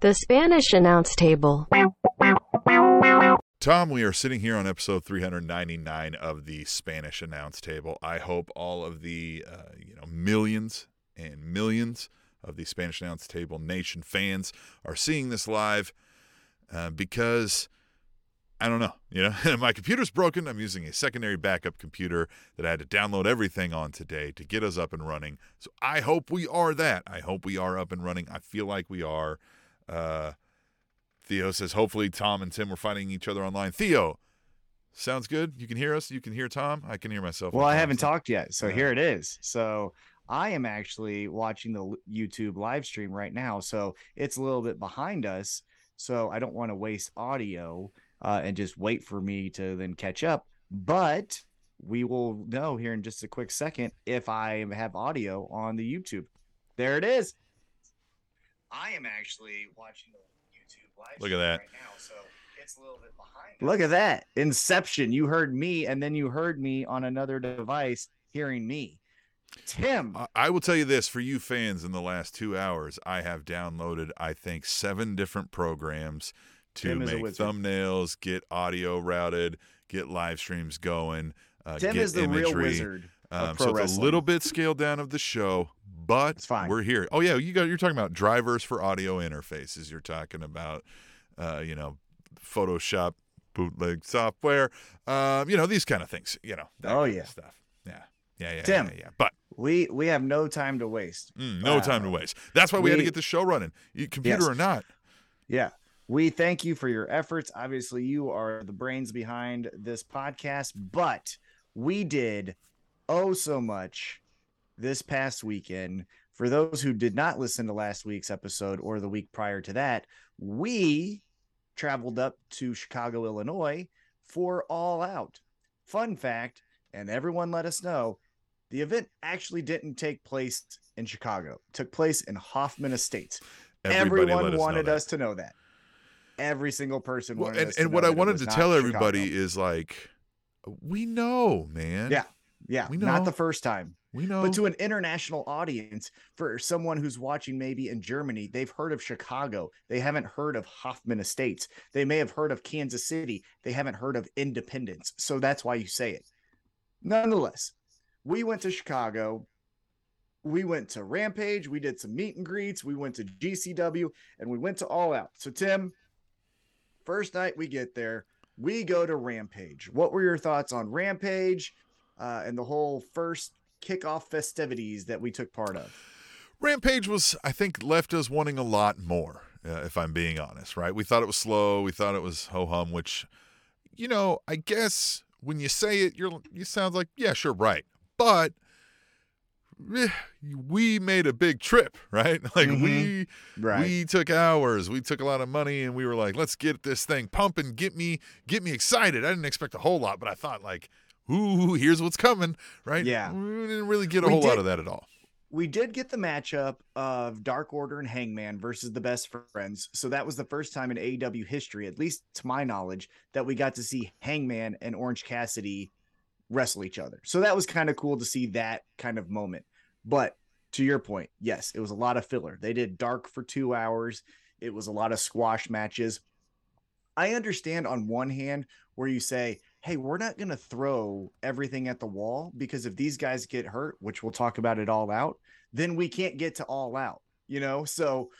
The Spanish announce table. Tom, we are sitting here on episode 399 of the Spanish announce table. I hope all of the uh, you know millions and millions of the Spanish announce table nation fans are seeing this live uh, because I don't know. You know, my computer's broken. I'm using a secondary backup computer that I had to download everything on today to get us up and running. So I hope we are that. I hope we are up and running. I feel like we are. Uh, Theo says, hopefully Tom and Tim were fighting each other online. Theo, sounds good. You can hear us. You can hear Tom. I can hear myself. Well, I haven't talked yet, so Yeah. here it is. So I am actually watching the YouTube live stream right now, so it's a little bit behind us. So I don't want to waste audio uh, and just wait for me to then catch up. But we will know here in just a quick second if I have audio on the YouTube. There it is. I am actually watching the YouTube live. Look at that. right now, so it's a little bit behind. Look at that Inception. You heard me, and then you heard me on another device hearing me. Tim, I- I will tell you this for you fans in the last two hours, I have downloaded, I think, seven different programs to Tim make thumbnails, get audio routed, get live streams going, uh, Tim get is the imagery. real wizard. Um, so it's a little bit scaled down of the show, but It's fine. we're here. Oh yeah, you got you're talking about drivers for audio interfaces. You're talking about, uh, you know, Photoshop bootleg software. Um, you know these kind of things. You know. that Oh, yeah. stuff. Yeah. Yeah. Yeah. Tim. Yeah. yeah. But We we have no time to waste. mm, no time to Uh, waste. That's why we, had to get the show running. Computer Yes. or not. Yeah. We thank you for your efforts. Obviously, you are the brains behind this podcast, but we did oh so much this past weekend. For those who did not listen to last week's episode or the week prior to that, we traveled up to Chicago, Illinois for All Out. Fun fact, and everyone let us know, the event actually didn't take place in Chicago. It took place in Hoffman Estates. Everybody Everyone us wanted us to know that. Every single person Well, wanted and us to and what I wanted to tell everybody Chicago. is like, we know, man. Yeah. yeah, we know. not the first time, We know. but to an international audience, for someone who's watching maybe in Germany, they've heard of Chicago. They haven't heard of Hoffman Estates. They may have heard of Kansas City. They haven't heard of Independence. So that's why you say it. Nonetheless, we went to Chicago. We went to Rampage. We did some meet and greets. We went to GCW and we went to All Out. So, Tim, first night we get there, we go to Rampage. What were your thoughts on Rampage uh, and the whole first kickoff festivities that we took part of? Rampage was, I think, left us wanting a lot more, uh, if I'm being honest, right? We thought it was slow. We thought it was ho hum, which, you know, I guess when you say it, you're you sounds like, yeah, sure, right. But eh, we made a big trip, right? Like we Right. we took hours, we took a lot of money, and we were like, let's get this thing pumping, get me get me excited. I didn't expect a whole lot, but I thought like, ooh, here's what's coming, right? Yeah. We didn't really get a We whole lot did- of that at all. we did get the matchup of Dark Order and Hangman versus the Best Friends. So that was the first time in AEW history, at least to my knowledge, that we got to see Hangman and Orange Cassidy wrestle each other. So that was kind of cool to see that kind of moment. But to your point, yes, it was a lot of filler. They did Dark for two hours. It was a lot of squash matches. I understand on one hand where you say, hey, we're not going to throw everything at the wall because if these guys get hurt, which we'll talk about it all out, then we can't get to all out, you know? So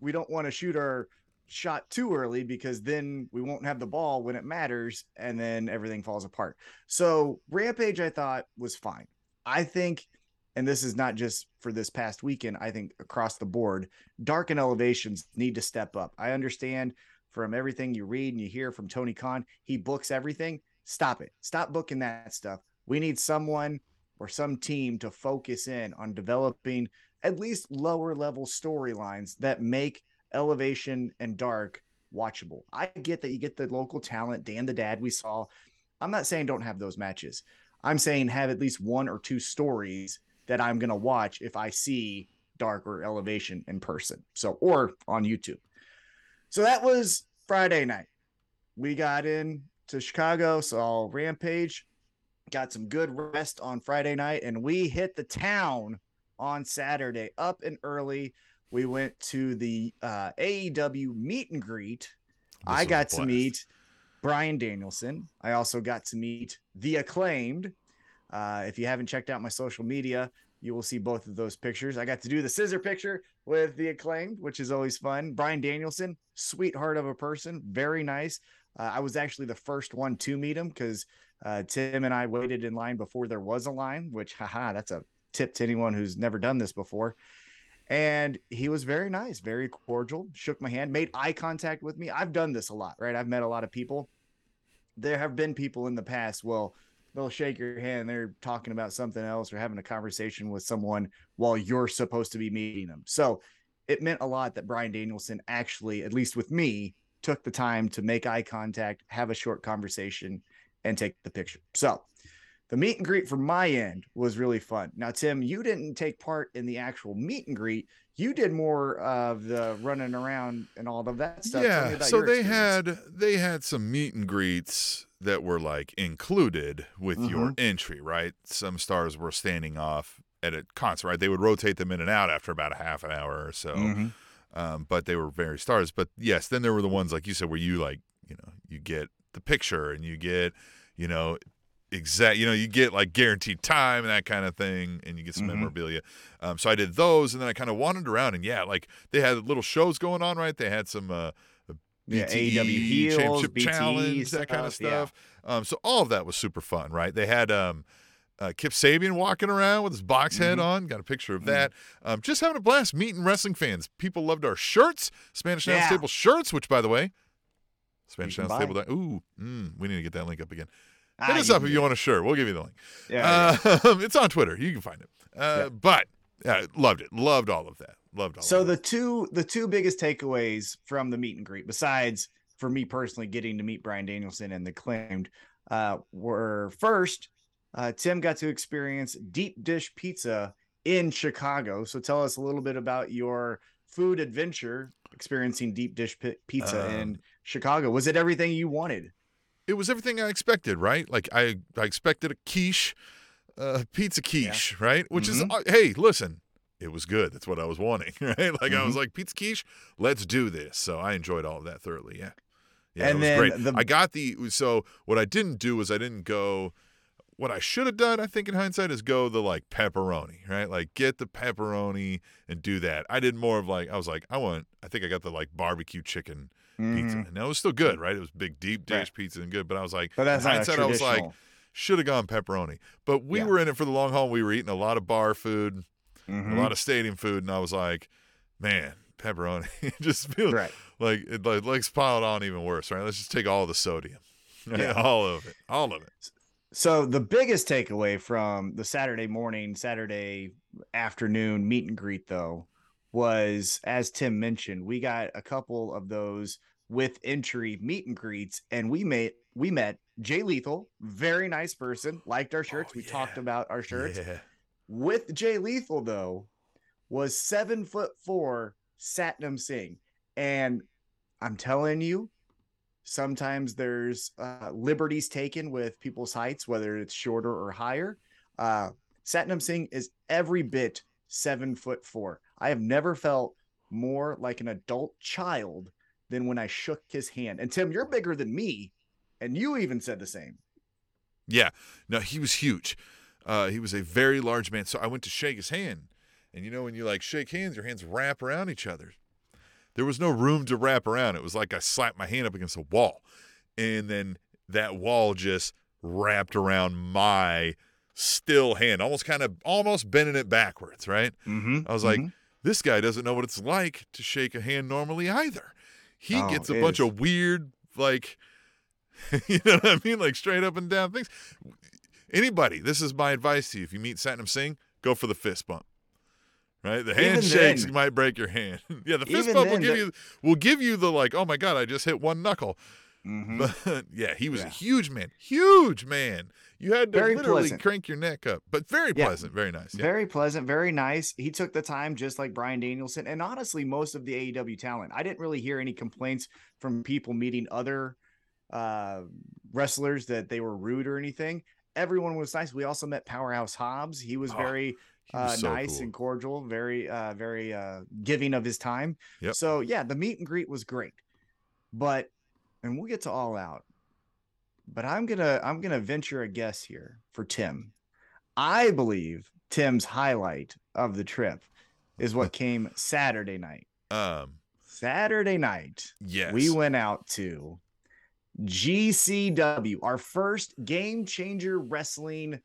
we don't want to shoot our shot too early because then we won't have the ball when it matters and then everything falls apart. So Rampage, I thought was fine. I think, and this is not just for this past weekend, I think across the board, Dark and Elevations need to step up. I understand from everything you read and you hear from Tony Khan, he books everything. Stop it. Stop booking that stuff. We need someone or some team to focus in on developing at least lower level storylines that make elevation and dark watchable. I get that you get the local talent, Dan the Dad we saw. I'm not saying don't have those matches. I'm saying have at least one or two stories that I'm going to watch if I see dark or elevation in person. So or on YouTube. So that was Friday night. We got in to Chicago, saw Rampage, got some good rest on Friday night, and we hit the town on Saturday up and early we went to the uh, AEW meet and greet. This I got to meet Bryan Danielson. I also got to meet the acclaimed. Uh, if you haven't checked out my social media, you will see both of those pictures. I got to do the scissor picture with the acclaimed, which is always fun. Bryan Danielson, sweetheart of a person, very nice. Uh, I was actually the first one to meet him because uh, Tim and I waited in line before there was a line, which, haha, that's a tip to anyone who's never done this before. And he was very nice, very cordial, shook my hand, made eye contact with me. I've done this a lot, right? I've met a lot of people. There have been people in the past, well, they'll shake your hand, they're talking about something else or having a conversation with someone while you're supposed to be meeting them. So it meant a lot that Bryan Danielson actually, at least with me, took the time to make eye contact, have a short conversation, and take the picture. So the meet and greet from my end was really fun. Now, Tim, you didn't take part in the actual meet and greet. You did more of the running around and all of that stuff. Yeah, so they experience. had they had some meet and greets that were like included with your Mhm. entry, right? Some stars were standing off at a concert, right? They would rotate them in and out after about a half an hour or so. Mhm. Um, but they were very stars. But yes, then there were the ones like you said where you like, you know, you get the picture and you get, you know, exact, you know, you get like guaranteed time and that kind of thing, and you get some Mhm. memorabilia. Um, so I did those, and then I kind of wandered around, and yeah, like they had little shows going on, right? They had some uh, Yeah, BTE AEW heels, Championship BTE Challenge, that kind of stuff, yeah. Um, so all of that was super fun, right? They had um, uh, Kip Sabian walking around with his box head Mhm. on. Got a picture of Mhm. that. Um, just having a blast meeting wrestling fans. People loved our shirts, Spanish Announce Yeah. Table shirts, which by the way, Spanish Announce. Table. Ooh, mm, we need to get that link up again. Ah, Hit us up if you want a shirt. We'll give you the link. Yeah, yeah. Uh, it's on Twitter. You can find it. Uh, Yeah. But yeah, loved it. Loved all of that. Loved all. So the two the two biggest takeaways from the meet and greet, besides for me personally getting to meet Bryan Danielson and the claimed, uh, were first, uh, Tim got to experience deep dish pizza in Chicago. So tell us a little bit about your food adventure experiencing deep dish pi- pizza in Um, Chicago. Was it everything you wanted? it was everything I expected, right? Like I, I expected a quiche, uh, pizza quiche, right? Which is, Mhm. uh, hey, listen, it was good. That's what I was wanting, right? Like I was Mm-hmm. like, pizza quiche, let's do this. So I enjoyed all of that thoroughly. Yeah, yeah, And it was then great. the- I got the so what I didn't do was I didn't go. What I should have done, I think, in hindsight, is go the like pepperoni, right? Like get the pepperoni and do that. I did more of like I was like I want. I think I got the like barbecue chicken pizza, Mhm. and that was still good, right? It was big, deep dish Right. pizza and good. But I was like, But that's in hindsight, I was like, should have gone pepperoni. But we Yeah. were in it for the long haul. We were eating a lot of bar food, Mhm. a lot of stadium food, and I was like, man, pepperoni just feels right. like it like let's pile it on even worse, right? Let's just take all the sodium, right? Yeah. all of it, all of it. So the biggest takeaway from the Saturday morning, Saturday afternoon meet and greet, though, was as Tim mentioned, we got a couple of those with entry meet and greets, and we met we met Jay Lethal, very nice person, liked our shirts. we talked about our shirts. Yeah. With Jay Lethal, though, was seven foot four Satnam Singh, and I'm telling you, sometimes there's uh, liberties taken with people's heights, whether it's shorter or higher. Uh, Satnam Singh is every bit seven foot four. I have never felt more like an adult child than when I shook his hand. And Tim, you're bigger than me, and you even said the same. Yeah, no, he was huge. Uh, he was a very large man. So I went to shake his hand, and you know when you like shake hands, your hands wrap around each other. There was no room to wrap around. It was like I slapped my hand up against a wall, and then that wall just wrapped around my still hand, almost kind of almost bending it backwards. Right? Mm-hmm. I was like, this guy doesn't know what it's like to shake a hand normally either. He Oh, gets a bunch is. of weird, like, you know what I mean? Like straight up and down things. Anybody, this is my advice to you. If you meet Satnam Singh, go for the fist bump. Right? The handshakes then- might break your hand. yeah, the fist bump will give you will give you the like, oh my God, I just hit one knuckle. Mhm. But yeah, he was Yeah. a huge man. Huge man. You had to Very literally pleasant. crank your neck up. But very Yeah. pleasant, very nice. Yeah. Very pleasant, very nice. He took the time, just like Bryan Danielson, and honestly, most of the AEW talent. I didn't really hear any complaints from people meeting other uh, wrestlers that they were rude or anything. Everyone was nice. We also met Powerhouse Hobbs. He was Oh. very He was uh, so nice cool. and cordial, very, uh, very uh, giving of his time. Yep. So yeah, the meet and greet was great, but and we'll get to all out. But I'm gonna I'm gonna venture a guess here for Tim. I believe Tim's highlight of the trip is what came Saturday night. Um, Saturday night, yes. we went out to GCW, our first game changer wrestling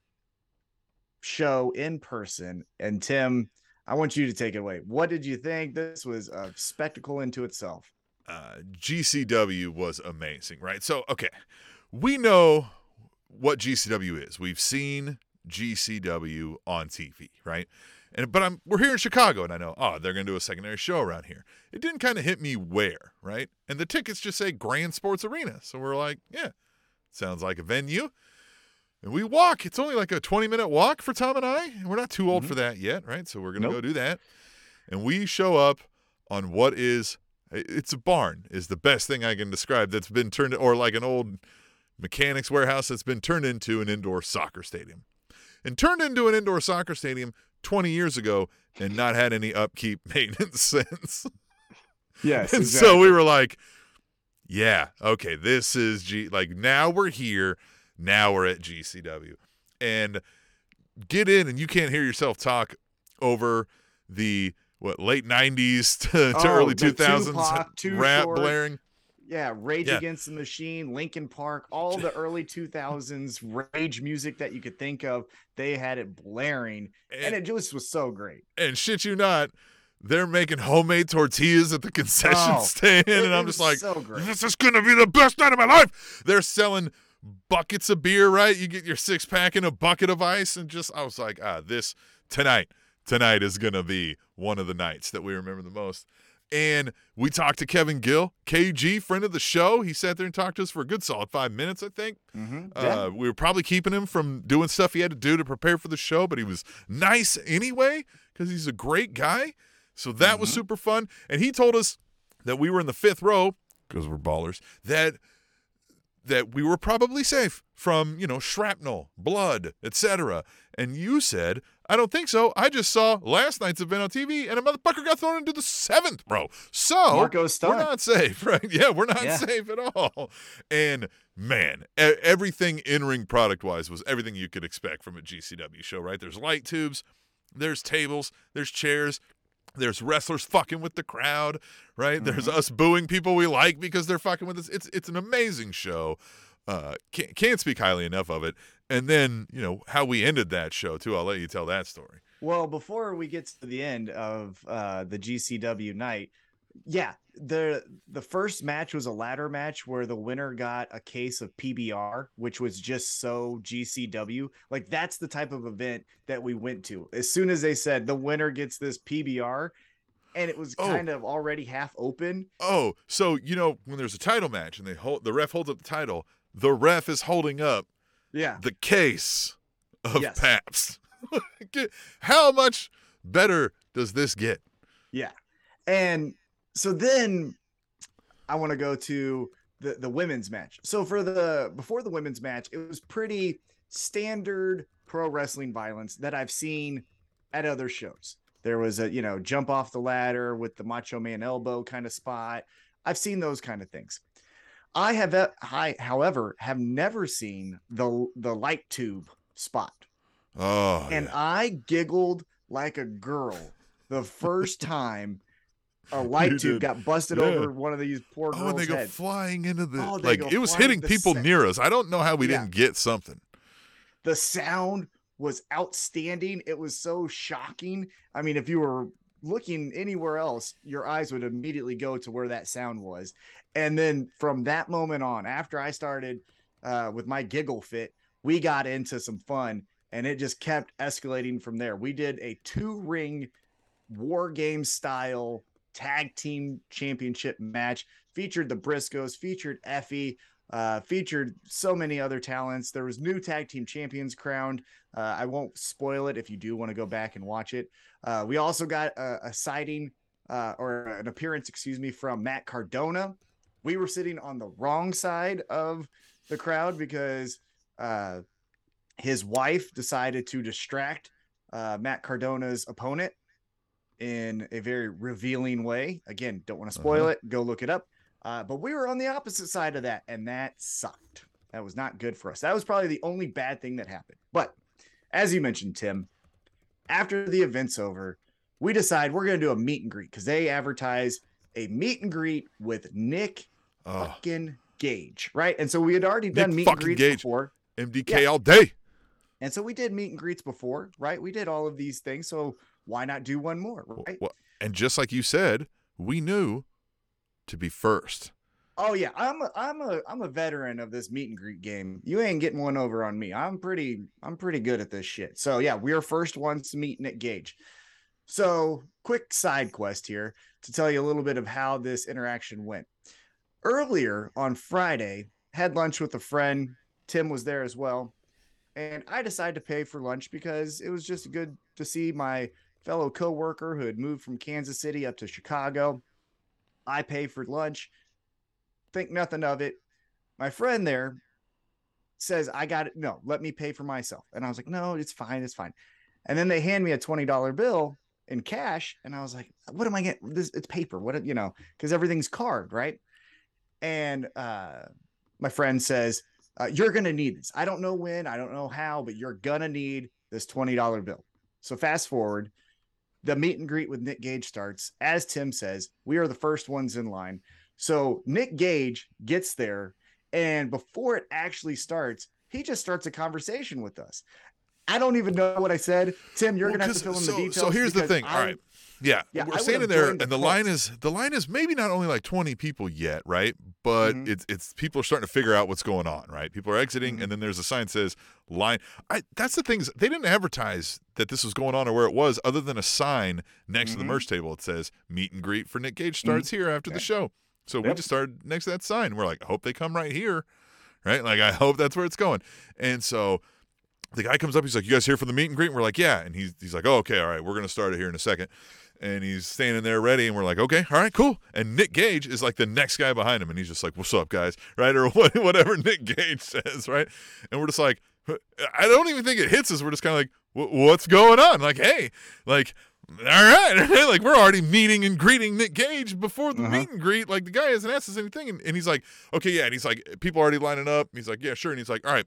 show in person. And Tim, I want you to take it away. What did you think? This was a spectacle into itself. uh, GCW was amazing, right? So, okay, we know what GCW is. We've seen GCW on TV, right? And but I'm we're here in Chicago, and I know oh they're gonna do a secondary show around here. It didn't kind of hit me where, right? And the tickets just say Grand Sports Arena, so we're like, yeah, sounds like a venue. And we walk. It's only like a 20 minute walk for Tom and I. And we're not too old Mhm. for that yet, right? So we're gonna Nope. go do that. And we show up on what is it's a barn is the best thing I can describe that's been turned or like an old mechanics warehouse that's been turned into an indoor soccer stadium. And turned into an indoor soccer stadium 20 years ago and not had any upkeep maintenance since. Yes. and so we were like, yeah, okay, this is G like now we're here, now we're at GCW. And get in and you can't hear yourself talk over the what late 90s to, to Oh, early 2000s Tupac, rap Short. blaring. Yeah, Rage Yeah. Against the Machine, Linkin Park, all the early 2000s rage music that you could think of. They had it blaring, and And, it just was so great. and shit you not, they're making homemade tortillas at the concession Oh, stand. And I'm just like, so this is gonna be the best night of my life. They're selling buckets of beer, right? You get your six pack and a bucket of ice, and just I was like, ah, this tonight, tonight is gonna be one of the nights that we remember the most. And we talked to Kevin Gill, KG, friend of the show. He sat there and talked to us for a good solid five minutes, I think. Mhm. Uh, we were probably keeping him from doing stuff he had to do to prepare for the show, but he was nice anyway because he's a great guy. So that was Mhm. super fun. And he told us that we were in the fifth row because we're ballers. That that we were probably safe from you know shrapnel, blood, etc. And you said, I don't think so. I just saw last night's event on TV, and a motherfucker got thrown into the seventh row. So we're not safe, right? Yeah, we're not Yeah. safe at all. And man, everything in ring product wise was everything you could expect from a GCW show, right? There's light tubes, there's tables, there's chairs, there's wrestlers fucking with the crowd, right? There's Mm-hmm. us booing people we like because they're fucking with us. It's it's an amazing show. Uh, can't can't speak highly enough of it. And then you know how we ended that show too. I'll let you tell that story. Well, before we get to the end of uh, the GCW night, yeah, the the first match was a ladder match where the winner got a case of PBR, which was just so GCW. Like that's the type of event that we went to. As soon as they said the winner gets this PBR, and it was Oh. kind of already half open. Oh, so you know when there's a title match and they hold the ref holds up the title, the ref is holding up Yeah, the case of Yes. Pabst. How much better does this get? Yeah. And so then I want to go to the the women's match. So for the before the women's match, it was pretty standard pro wrestling violence that I've seen at other shows. There was a, you know, jump off the ladder with the macho man elbow kind of spot. I've seen those kind of things. I have I however have never seen the the light tube spot Oh, and yeah. I giggled like a girl the first time a light tube got busted Yeah. over one of these poor oh, girls' and they go heads. flying into the Oh, like it was hitting people near us. I don't know how we Yeah. didn't get something. the sound was outstanding. It was so shocking. I mean, if you were looking anywhere else, your eyes would immediately go to where that sound was. And then from that moment on, after I started uh, with my giggle fit, we got into some fun and it just kept escalating from there. We did a two ring war game style tag team championship match, featured the Briscoes, featured Effy, uh, featured so many other talents. There was new tag team champions crowned. Uh, I won't spoil it if you do want to go back and watch it. Uh, we also got a, a sighting uh, or an appearance, excuse me, from Matt Cardona. We were sitting on the wrong side of the crowd because uh, his wife decided to distract uh, Matt Cardona's opponent in a very revealing way. Again, don't want to spoil Uh-huh. it. Go look it up. Uh, but we were on the opposite side of that, and that sucked. That was not good for us. That was probably the only bad thing that happened. But as you mentioned, Tim, after the event's over, we decide we're going to do a meet and greet because they advertise a meet and greet with Nick Oh, fucking Gage, right? And so we had already done Nick meet and greets Gage. before. MDK Yeah. all day. And so we did meet and greets before, right? We did all of these things. So why not do one more, right? Well, and just like you said, we knew to be first. Oh yeah, I'm a I'm a I'm a veteran of this meet and greet game. You ain't getting one over on me. I'm pretty I'm pretty good at this shit. So yeah, we are first ones to meet Nick Gage. So quick side quest here to tell you a little bit of how this interaction went. Earlier on Friday, had lunch with a friend. Tim was there as well. And I decided to pay for lunch because it was just good to see my fellow coworker who had moved from Kansas City up to Chicago. I pay for lunch think nothing of it. My friend there says, I got it. No, let me pay for myself. And I was like, no, it's fine. It's fine. And then they hand me a $20 bill in cash. And I was like, what am I getting? This it's paper. What, you know, because everything's card, right? And uh, my friend says, uh, you're going to need this. I don't know when, I don't know how, but you're going to need this $20 bill. So fast forward, the meet and greet with Nick Gage starts. As Tim says, we are the first ones in line. So Nick Gage gets there, and before it actually starts, he just starts a conversation with us. I don't even know what I said. Tim, you're Well, gonna have to fill in so, the details. So here's the thing. I- All right. Yeah, Yeah, we're would've standing there, the and the line is the line is maybe not only like 20 people yet, right? But Mhm. it's it's people are starting to figure out what's going on, right? People are exiting, Mhm. and then there's a sign that says line. I that's the things they didn't advertise that this was going on or where it was, other than a sign next to the Mhm. merch table. It says meet and greet for Nick Gage starts here after the show. So we just started next to that sign. We're like, I hope they come right here, right? Like I hope that's where it's going. And so the guy comes up, he's like, You guys here for the meet and greet? And we're like, Yeah. And he's he's like, Oh, okay, all right, we're gonna start it here in a second. And he's standing there ready, and we're like, Okay, all right, cool. And Nick Gage is like the next guy behind him, and he's just like, What's up, guys? Right? Or what, whatever Nick Gage says, right? And we're just like, I don't even think it hits us. We're just kind of like, What's going on? Like, hey, like, all right, like we're already meeting and greeting Nick Gage before the Uh-huh. meet and greet. Like the guy hasn't asked us anything, and, and he's like, okay, yeah, and he's like, people already lining up. He's like, yeah, sure, and he's like, all right,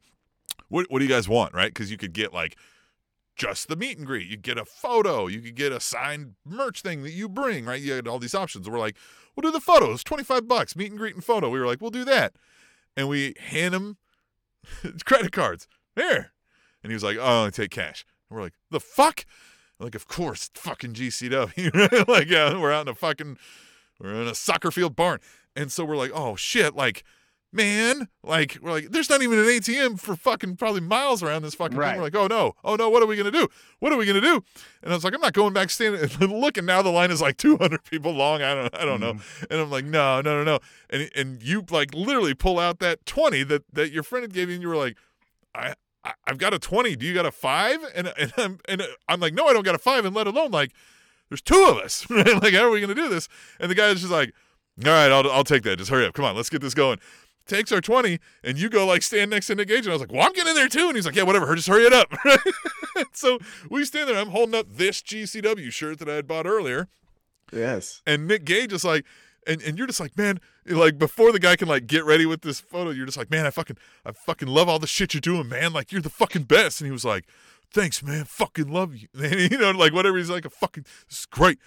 what what do you guys want, right? Because you could get like just the meet and greet, you get a photo, you could get a signed merch thing that you bring, right? You had all these options. We're like, we'll do the photos, twenty five bucks, meet and greet and photo. We were like, we'll do that, and we hand him credit cards here, and he was like, oh, I take cash. And we're like, the fuck. Like, of course, fucking GCW. like, yeah, we're out in a fucking, we're in a soccer field barn. And so we're like, oh shit, like, man, like, we're like, there's not even an ATM for fucking probably miles around this fucking Right. thing. We're like, oh no, oh no, what are we gonna do? What are we gonna do? And I was like, I'm not going back standing and looking. Now the line is like 200 people long. I don't, I don't know. Mm-hmm. And I'm like, no, no, no, no. And and you like literally pull out that 20 that that your friend had gave you, and you were like, I, I I've got a 20. Do you got a five? And and I'm and I'm like, no, I don't got a five. And let alone like, there's two of us. Right? Like, how are we gonna do this? And the guy is just like, all right, I'll I'll take that. Just hurry up. Come on, let's get this going. Takes our 20, and you go like stand next to Nick Gage. And I was like, well, I'm getting in there too. And he's like, yeah, whatever. Just hurry it up. so we stand there. I'm holding up this GCW shirt that I had bought earlier. Yes. And Nick Gage is like, and, and you're just like, man, like before the guy can like get ready with this photo, you're just like, man, I fucking, I fucking love all the shit you're doing, man. Like you're the fucking best. And he was like, thanks, man. Fucking love you. And, you know, like whatever. He's like, a fucking, this is great.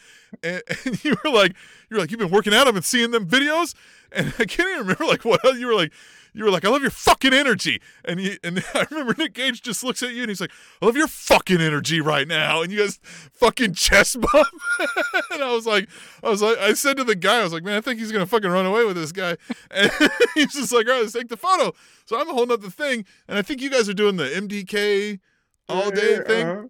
And, and you were like, you're like, you've been working out. I've been seeing them videos. And I can't even remember like what else you were like. You were like, I love your fucking energy. And he, and I remember Nick Gage just looks at you and he's like, I love your fucking energy right now. And you guys fucking chest bump. and I was like, I was like, I said to the guy, I was like, man, I think he's gonna fucking run away with this guy. And he's just like, all right, let's take the photo. So I'm holding up the thing, and I think you guys are doing the MDK all day thing. Uh-huh.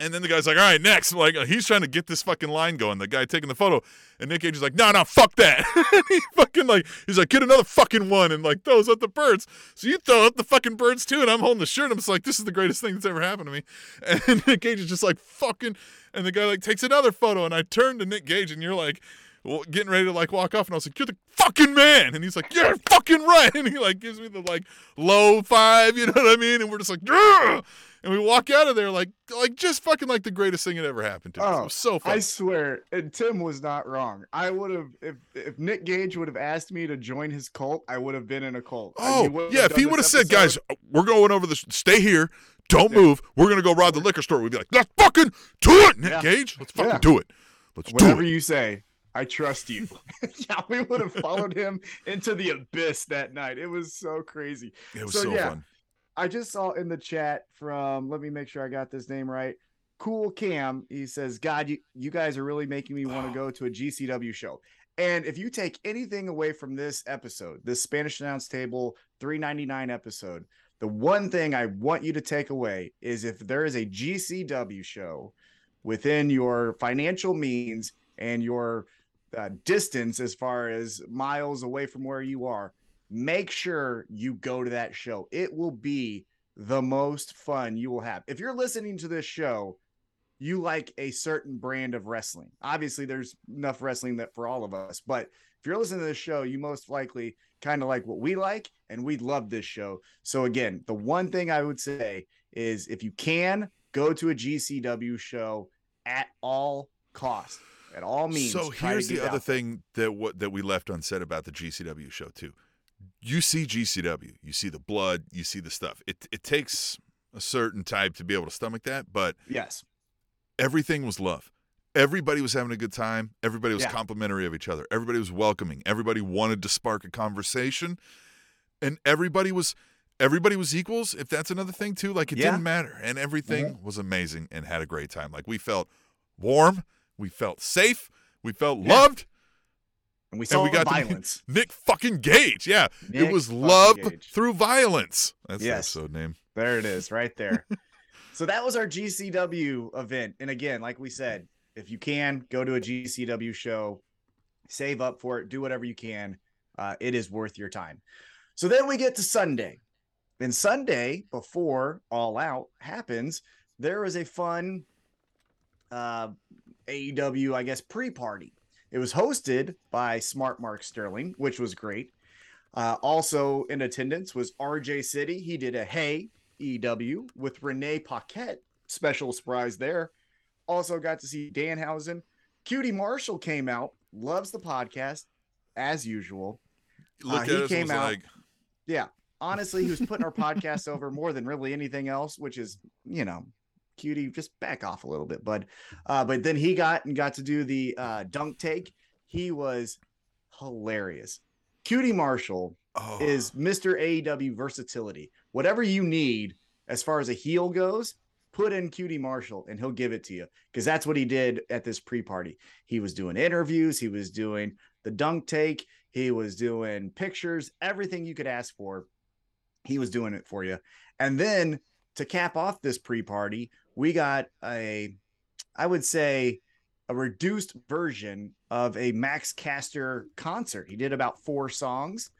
And then the guy's like, all right, next. Like, uh, he's trying to get this fucking line going. The guy taking the photo. And Nick Gage is like, no, no, fuck that. he fucking like, he's like, get another fucking one and like throws up the birds. So you throw up the fucking birds too. And I'm holding the shirt. I'm just like, this is the greatest thing that's ever happened to me. And Nick Gage is just like, fucking. And the guy like takes another photo. And I turn to Nick Gage and you're like, well, getting ready to like walk off, and I was like, "You're the fucking man," and he's like, "You're fucking right," and he like gives me the like low five, you know what I mean? And we're just like, "Ugh!" And we walk out of there like like just fucking like the greatest thing that ever happened to us. It Oh, was so fun. I swear, and Tim was not wrong. I would have if if Nick Gage would have asked me to join his cult, I would have been in a cult. Oh, yeah. If he would have said, guys, we're going over this, stay here, don't Yeah. move, we're going to go rob the liquor store, we'd be like, let's fucking do it, Nick Yeah. Gage. Let's fucking Yeah. do it. Let's whatever do it. you say, I trust you. yeah, we would have followed him into the abyss that night. It was so crazy. It was so, so, yeah. fun. I just saw in the chat from let me make sure I got this name right. Cool Cam, he says, God, you, you guys are really making me want to go to a GCW show. And if you take anything away from this episode, this Spanish announce table 399 episode, the one thing I want you to take away is if there is a GCW show within your financial means and your uh, distance as far as miles away from where you are, make sure you go to that show. It will be the most fun you will have. If you're listening to this show, you like a certain brand of wrestling. Obviously, there's enough wrestling that for all of us, but if you're listening to this show, you most likely kind of like what we like, and we love this show. So again, the one thing I would say is if you can go to a GCW show at all costs, at all means. So here's the other there. thing that what that we left unsaid about the GCW show too. You see GCW, you see the blood, you see the stuff. It it takes a certain type to be able to stomach that, but Yes. everything was love. Everybody was having a good time. Everybody was Yeah. complimentary of each other. Everybody was welcoming. Everybody wanted to spark a conversation, and everybody was everybody was equals. If that's another thing too, like it Yeah. didn't matter, and everything mm-hmm. was amazing and had a great time. Like we felt warm, we felt safe, we felt Yeah. loved. And we And saw we got violence. Nick fucking Gage. Yeah, Nick it was love Gage. through violence. That's Yes. the episode name. There it is, right there. so that was our GCW event. And again, like we said, if you can go to a GCW show, save up for it, do whatever you can. Uh, it is worth your time. So then we get to Sunday. And Sunday, before All Out happens, there is a fun uh, AEW, I guess, pre party. It was hosted by Smart Mark Sterling, which was great. Uh, also in attendance was RJ City. He did a Hey EW with Renee Paquette. Special surprise there. Also got to see Danhausen. QT Marshall came out, loves the podcast as usual. Uh, he came out- like, Yeah, honestly, he was putting our podcast over more than really anything else, which is, you know, QT, just back off a little bit, bud. Uh, but then he got and got to do the uh, dunk take. He was hilarious. QT Marshall oh, is Mr. AEW versatility. Whatever you need as far as a heel goes, put in QT Marshall and he'll give it to you because that's what he did at this pre-party. He was doing interviews, he was doing the dunk take, he was doing pictures, everything you could ask for. He was doing it for you. And then to cap off this pre-party, we got a I would say a reduced version of a Max Caster concert. He did about 4 songs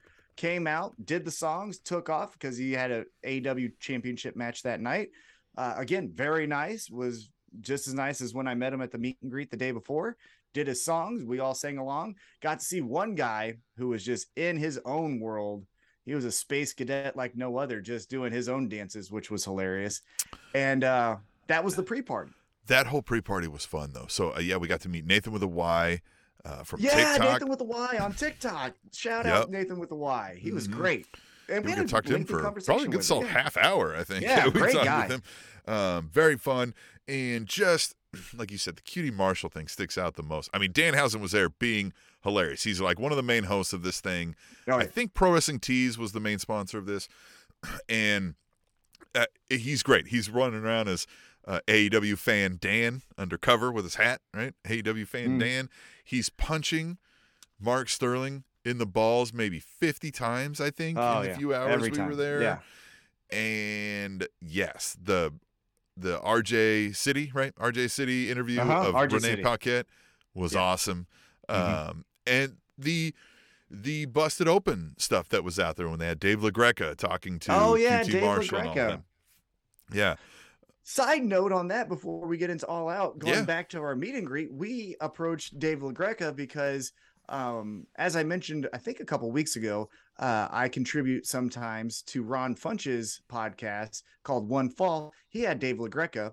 came out, did the songs, took off because he had a AW championship match that night. Uh, again, very nice. Was just as nice as when I met him at the meet and greet the day before. Did his songs, we all sang along. Got to see one guy who was just in his own world. He was a space cadet like no other, just doing his own dances, which was hilarious. And uh, that was the pre-party. that whole pre-party was fun though. So uh, yeah, we got to meet Nathan with a Y uh, from Yeah, TikTok. Nathan with a Y on TikTok. Shout Yep. out Nathan with a Y. He was Mhm. great. And we had could a talk to him for probably a good solid him. half hour, I think. Yeah, we great talked guy. with him. Um, very fun and just like you said, the QT Marshall thing sticks out the most. I mean, Dan Danhausen was there being hilarious. He's like one of the main hosts of this thing. Oh, I think Pro Wrestling Tees was the main sponsor of this, and uh, he's great. He's running around as uh, AEW fan Dan undercover with his hat, right? AEW fan Mm. Dan. He's punching Mark Sterling in the balls maybe 50 times, I think, Oh, in the yeah. few hours Every we time. were there. Yeah. And yes, the the RJ City, right? RJ City interview Uh-huh, of RJ Renee City. Paquette was Yeah. awesome. Mhm. Um, and the the busted open stuff that was out there when they had Dave LaGreca talking to Oh, yeah, QT Dave Marshall LaGreca. Yeah. Side note on that before we get into all out, going Yeah. back to our meet and greet, we approached Dave LaGreca because um, as I mentioned, I think a couple weeks ago, uh, I contribute sometimes to Ron Funch's podcast called One Fall. He had Dave LaGreca.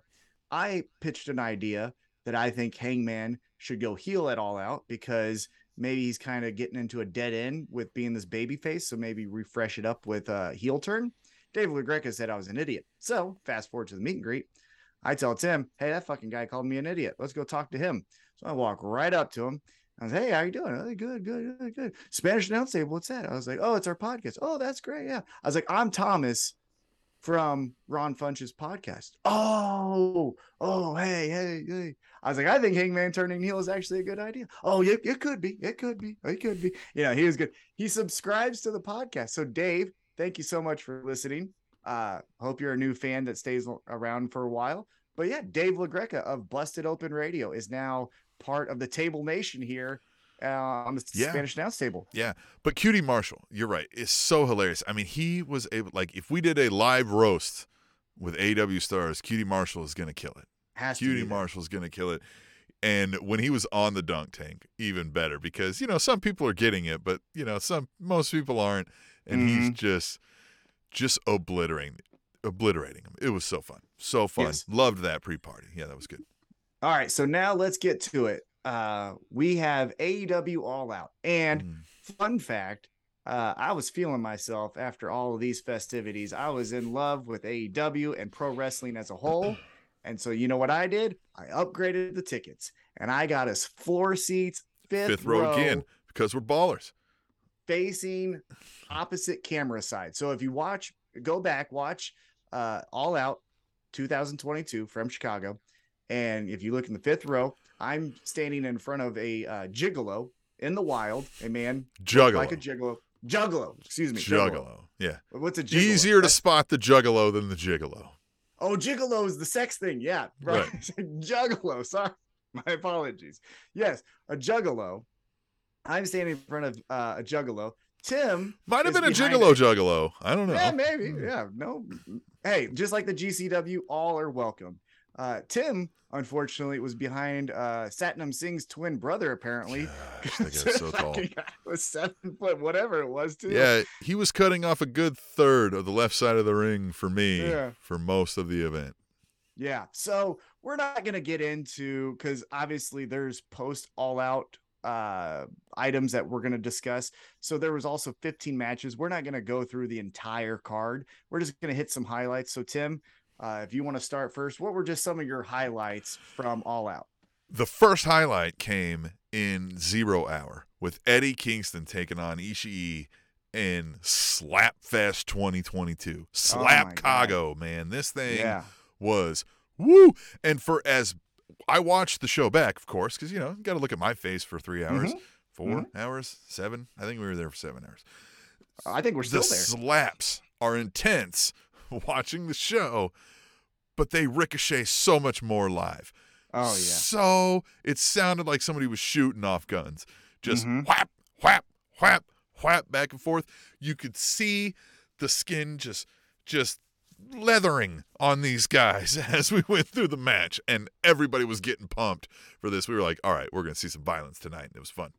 I pitched an idea that I think Hangman should go heel at all out because maybe he's kind of getting into a dead end with being this baby face. So maybe refresh it up with a heel turn. Dave LaGreca said I was an idiot. So fast forward to the meet and greet. I tell Tim, hey, that fucking guy called me an idiot. Let's go talk to him. So I walk right up to him. I was, hey, how are you doing? Oh, good, good, good, good. Spanish announce table. What's that? I was like, oh, it's our podcast. Oh, that's great. Yeah. I was like, I'm Thomas from Ron Funch's podcast. Oh, oh, hey, hey, hey. I was like, I think Hangman turning heel is actually a good idea. Oh, it, it could be. It could be. It could be. You know, he was good. He subscribes to the podcast. So, Dave, thank you so much for listening. Uh, hope you're a new fan that stays around for a while. But yeah, Dave LaGreca of Busted Open Radio is now part of the Table Nation here uh, on the Yeah. Spanish Announce Table. Yeah, but QT Marshall, you're right, is so hilarious. I mean, he was able, like, if we did a live roast with AW stars, QT Marshall is gonna kill it. Has QT be there. Marshall's gonna kill it. And when he was on the dunk tank, even better because you know some people are getting it, but you know some most people aren't, and he's Mhm. just just obliterating obliterating him. It was so fun, so fun. Yes. Loved that pre-party. Yeah, that was good. All right, so now let's get to it. Uh, we have AEW All Out, and Mm. fun fact, uh, I was feeling myself after all of these festivities. I was in love with AEW and pro wrestling as a whole, and so you know what I did? I upgraded the tickets, and I got us floor seats, fifth, Fifth row again because we're ballers. Facing opposite camera side. So if you watch, go back, watch uh, All Out 2022 from Chicago. And if you look in the fifth row, I'm standing in front of a uh, gigolo in the wild, a man Juggalo, like a gigolo. Juggalo, excuse me. juggalo. Yeah, What's a gigolo? easier to spot the juggalo than the gigolo. Oh, gigolo is the sex thing. Yeah, right. juggalo. Sorry, my apologies. Yes, a juggalo. I'm standing in front of uh, a juggalo. Tim Might have been a gigolo it. juggalo. I don't know. Yeah, maybe. Yeah, no. Hey, just like the GCW, all are welcome. Uh, Tim, unfortunately, was behind uh, Satnam Singh's twin brother. Apparently, Gosh, that guy's so tall. Guy was seven foot, whatever it was, too. Yeah, he was cutting off a good third of the left side of the ring for me Yeah. for most of the event. Yeah. So we're not gonna get into because obviously there's post all out uh items that we're gonna discuss. So there was also 15 matches. We're not gonna go through the entire card. We're just gonna hit some highlights. So Tim, uh, if you want to start first, what were just some of your highlights from All Out? The first highlight came in Zero Hour with Eddie Kingston taking on Ishii in Slapfest 2022. Slap. Chicago, man. This thing Yeah. was woo. And for as I watched the show back, of course, because you know, got to look at my face for three hours, Mhm. 4 hours, seven. I think we were there for seven hours. I think we're still the there. slaps are intense watching the show, but they ricochet so much more live. Oh yeah. So it sounded like somebody was shooting off guns. Just Mhm. whap, whap, whap, whap back and forth. You could see the skin just just leathering on these guys as we went through the match and everybody was getting pumped for this. We were like, "All right, we're going to see some violence tonight." And it was fun.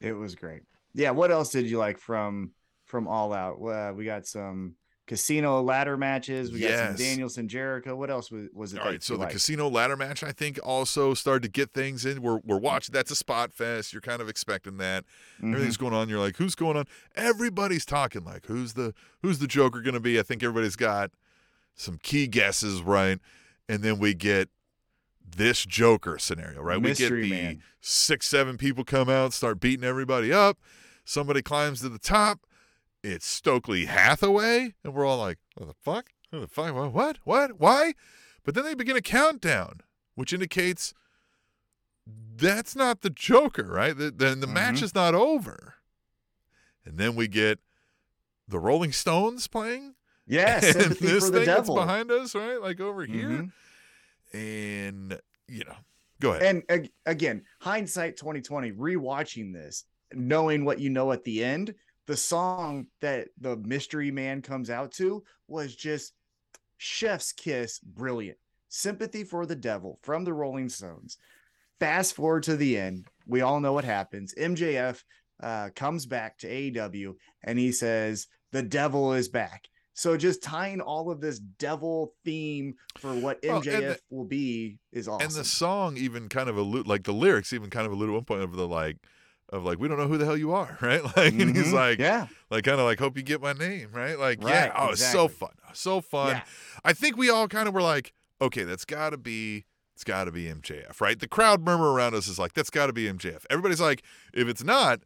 It was great. Yeah. What else did you like from from All Out? Uh, we got some casino ladder matches. We got some Yes. Danielson Jericho. What else was, was it? All right, so the casino ladder match, I think, also started to get things in. We're we're watching. That's a spot fest. You're kind of expecting that. Mhm. Everything's going on. You're like, who's going on? Everybody's talking. Like, who's the who's the Joker going to be? I think everybody's got some key guesses, right? And then we get this Joker scenario, right? Mystery we get the Man. six, seven people come out, start beating everybody up. Somebody climbs to the top. It's Stokely Hathaway, and we're all like, "What the fuck? What the fuck? What? What? What? Why?" But then they begin a countdown, which indicates that's not the Joker, right? The- Then the match Mhm. is not over. And then we get the Rolling Stones playing, Yeah, sympathy this for the thing that's behind us, right? Like over here, Mhm. and you know, go ahead. And ag- again, hindsight 2020, rewatching this, knowing what you know at the end, the song that the mystery man comes out to was just chef's kiss brilliant. Sympathy for the Devil from the Rolling Stones. Fast forward to the end. We all know what happens. MJF uh, comes back to AEW and he says, The devil is back. So just tying all of this devil theme for what Well, MJF and the- will be is awesome. And the song even kind of allude, like the lyrics even kind of allude at one point of the like, of like, we don't know who the hell you are, right? Like, and he's Mhm. like, yeah, like kind of like, hope you get my name, right? Like, Right, yeah, oh, it's so fun, so fun. Yeah. I think we all kind of were like, okay, that's got to be, it's got to be MJF, right? The crowd murmur around us is like, that's got to be MJF. Everybody's like, if it's not,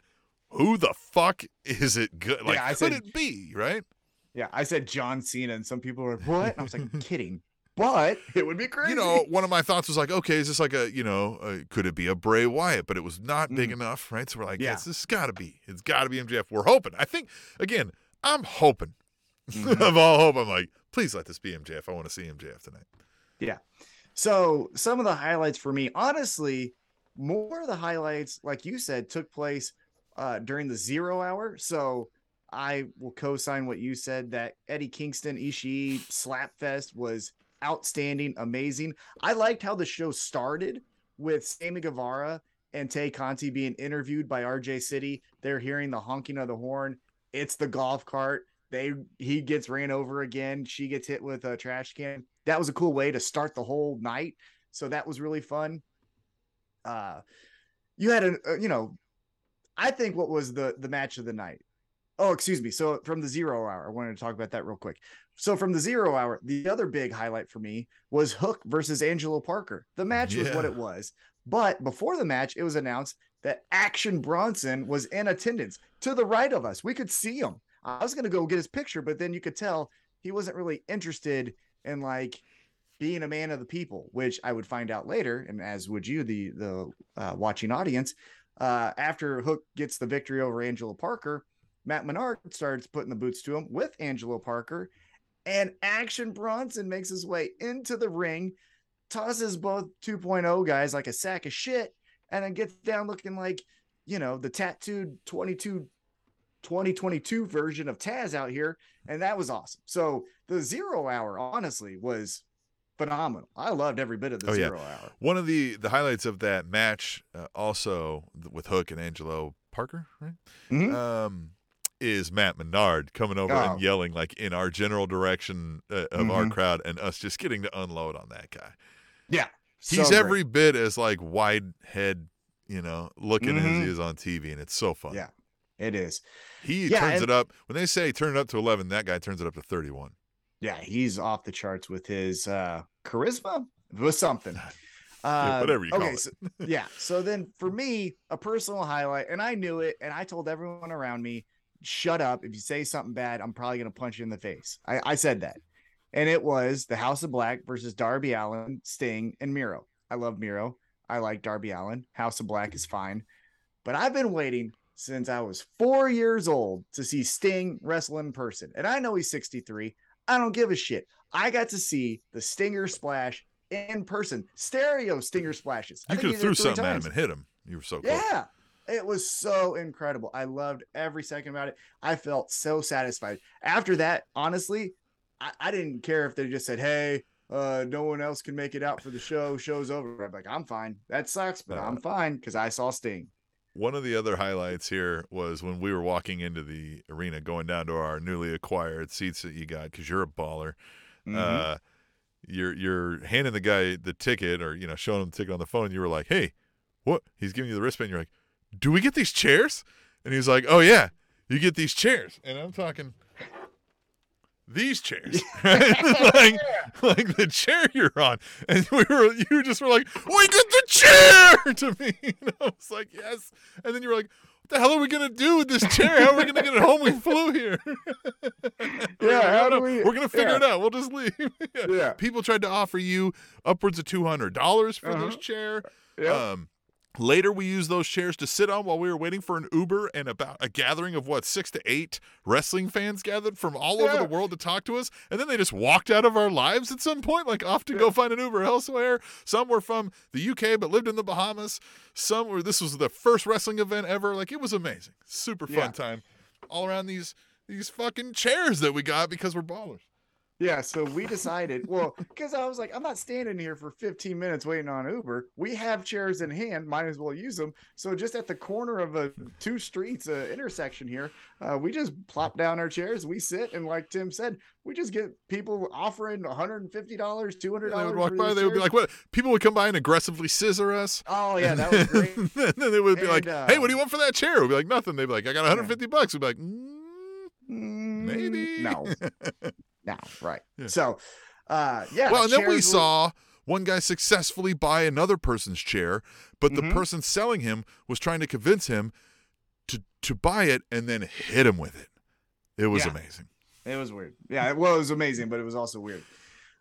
who the fuck is it good? Like, Yeah, I could said- it be, right? Yeah. I said John Cena, and some people were like, "What?" And I was like, "Kidding." But it would be crazy. You know, one of my thoughts was like, okay, is this like a, you know, uh, could it be a Bray Wyatt? But it was not big enough, right? So we're like, Mm. Yeah. yes, this has got to be. It's got to be MJF. We're hoping. I think, again, I'm hoping. Mhm. of all hope, I'm like, please let this be MJF. I want to see MJF tonight. Yeah. So some of the highlights for me, honestly, more of the highlights, like you said, took place uh, during the zero hour. So I will co-sign what you said that Eddie Kingston Ishii Slapfest was outstanding, amazing. I liked how the show started with Sammy Guevara and Tay Conti being interviewed by RJ City. They're hearing the honking of the horn. It's the golf cart. They he gets ran over again. She gets hit with a trash can. That was a cool way to start the whole night. So that was really fun. Uh, you had a you know, I think what was the the match of the night. Oh, excuse me. So from the zero hour, I wanted to talk about that real quick. So from the zero hour, the other big highlight for me was Hook versus Angelo Parker. The match was what it was. But before the match, it was announced that Action Bronson was in attendance to the right of us. We could see him. I was gonna go get his picture, but then you could tell he wasn't really interested in like being a man of the people, which I would find out later, and as would you, the the uh, watching audience. Uh, after Hook gets the victory over Angelo Parker, Matt Menard starts putting the boots to him with Angelo Parker, and Action Bronson makes his way into the ring, tosses both 2.0 guys like a sack of shit, and then gets down looking like, you know, the tattooed 22 2022 version of Taz out here. And that was awesome. So the zero hour, honestly, was phenomenal. I loved every bit of the Oh, yeah. zero hour. One of the the highlights of that match, uh, also with Hook and Angelo Parker, right? Mhm. Um, is Matt Menard coming over Oh. and yelling like in our general direction uh, of our Mhm. crowd, and us just getting to unload on that guy. Yeah. He's so every bit as like wide head, you know, looking as Mhm. he is on TV, and it's so fun. Yeah. It is. He Yeah, turns and- it up when they say turn it up to eleven. That guy turns it up to thirty-one. Yeah. He's off the charts with his uh charisma, with something. Uh, whatever you call okay, it. So, yeah. So then for me, a personal highlight, and I knew it, and I told everyone around me, shut up. If you say something bad, I'm probably going to punch you in the face. I, I said that. And it was the House of Black versus Darby Allin, Sting, and Miro. I love Miro. I like Darby Allin. House of Black is fine. But I've been waiting since I was four years old to see Sting wrestle in person. And I know he's 63. I don't give a shit. I got to see the Stinger Splash in person, stereo Stinger splashes. You could have threw something at him and hit him. You were so close. Yeah. It was so incredible. I loved every second about it. I felt so satisfied. After that, honestly, I, I didn't care if they just said, Hey, uh, no one else can make it out for the show. Show's over. I'm like, I'm fine. That sucks, but Uh, I'm fine because I saw Sting. One of the other highlights here was when we were walking into the arena, going down to our newly acquired seats that you got because you're a baller. Mhm. Uh, you're you're handing the guy the ticket, or you know, showing him the ticket on the phone. And you were like, "Hey, what?" He's giving you the wristband. You're like, "Do we get these chairs?" And he's like, "Oh yeah, you get these chairs." And I'm talking these chairs, right? like like the chair you're on. And we were you just were like, "We get the chair!" to me. And I was like, "Yes." And then you were like. What the hell are we gonna do with this chair? How are we gonna get it home? We flew here. Yeah, how "Oh, do we- We're gonna figure yeah. it out. We'll just leave. Yeah. Yeah. People tried to offer you upwards of two hundred dollars for this Uh-huh. chair. Yep. Um, later, we used those chairs to sit on while we were waiting for an Uber, and about a gathering of what six to eight wrestling fans gathered from all over Yeah. the world to talk to us, and then they just walked out of our lives at some point, like off to go find an Uber elsewhere. Some were from the UK but lived in the Bahamas. Some were. This was the first wrestling event ever. Like it was amazing, super fun Yeah. time, all around these these fucking chairs that we got because we're ballers. Yeah, so we decided, well, because I was like, I'm not standing here for 15 minutes waiting on Uber. We have chairs in hand, might as well use them. So just at the corner of a two streets uh, intersection here, uh, we just plop down our chairs, we sit, and like Tim said, we just get people offering 150 dollars, 200 dollars. They would walk by. They would be like, "What?" People would come by and aggressively scissor us. "Oh yeah, that was great." and then they would be like, And, "Hey, uh, what do you want for that chair?" We'd be like, "Nothing." They'd be like, "I got 150 bucks." We'd be like, mm, Mm, "Maybe." no, no, right. Yeah. So, uh, yeah. well, and then we were- saw one guy successfully buy another person's chair, but the Mhm. person selling him was trying to convince him to to buy it and then hit him with it. It was Yeah. amazing. It was weird. Yeah, well, it was amazing, but it was also weird.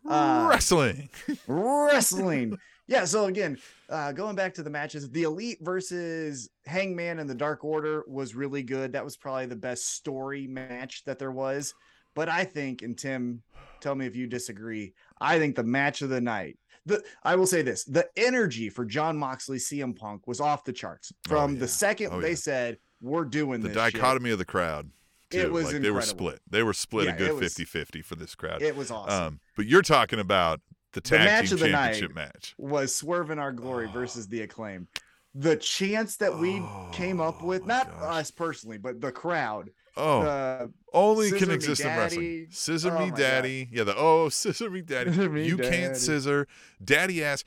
Uh, Wrestling. wrestling. yeah. So again, uh, going back to the matches, the Elite versus Hangman and the Dark Order was really good. That was probably the best story match that there was. But I think, and Tim, tell me if you disagree. I think the match of the night. The, I will say this: the energy for Jon Moxley, CM Punk was off the charts. From yeah. the second Oh, they yeah. said we're doing the this, shit, dichotomy of the crowd. Too. It was like they were split. They were split Yeah, a good it was- 50-50 for this crowd. it was awesome. Um, but you're talking about the The match of the night. match. was Swerve in Our Glory Oh. versus the Acclaim. The chance that we came up Oh, with, not gosh. us personally, but the crowd. Oh, the only can exist in wrestling. Scissor Oh me my God. daddy. Yeah, the oh scissor me daddy. Scissor me you daddy. can't scissor. Daddy ass.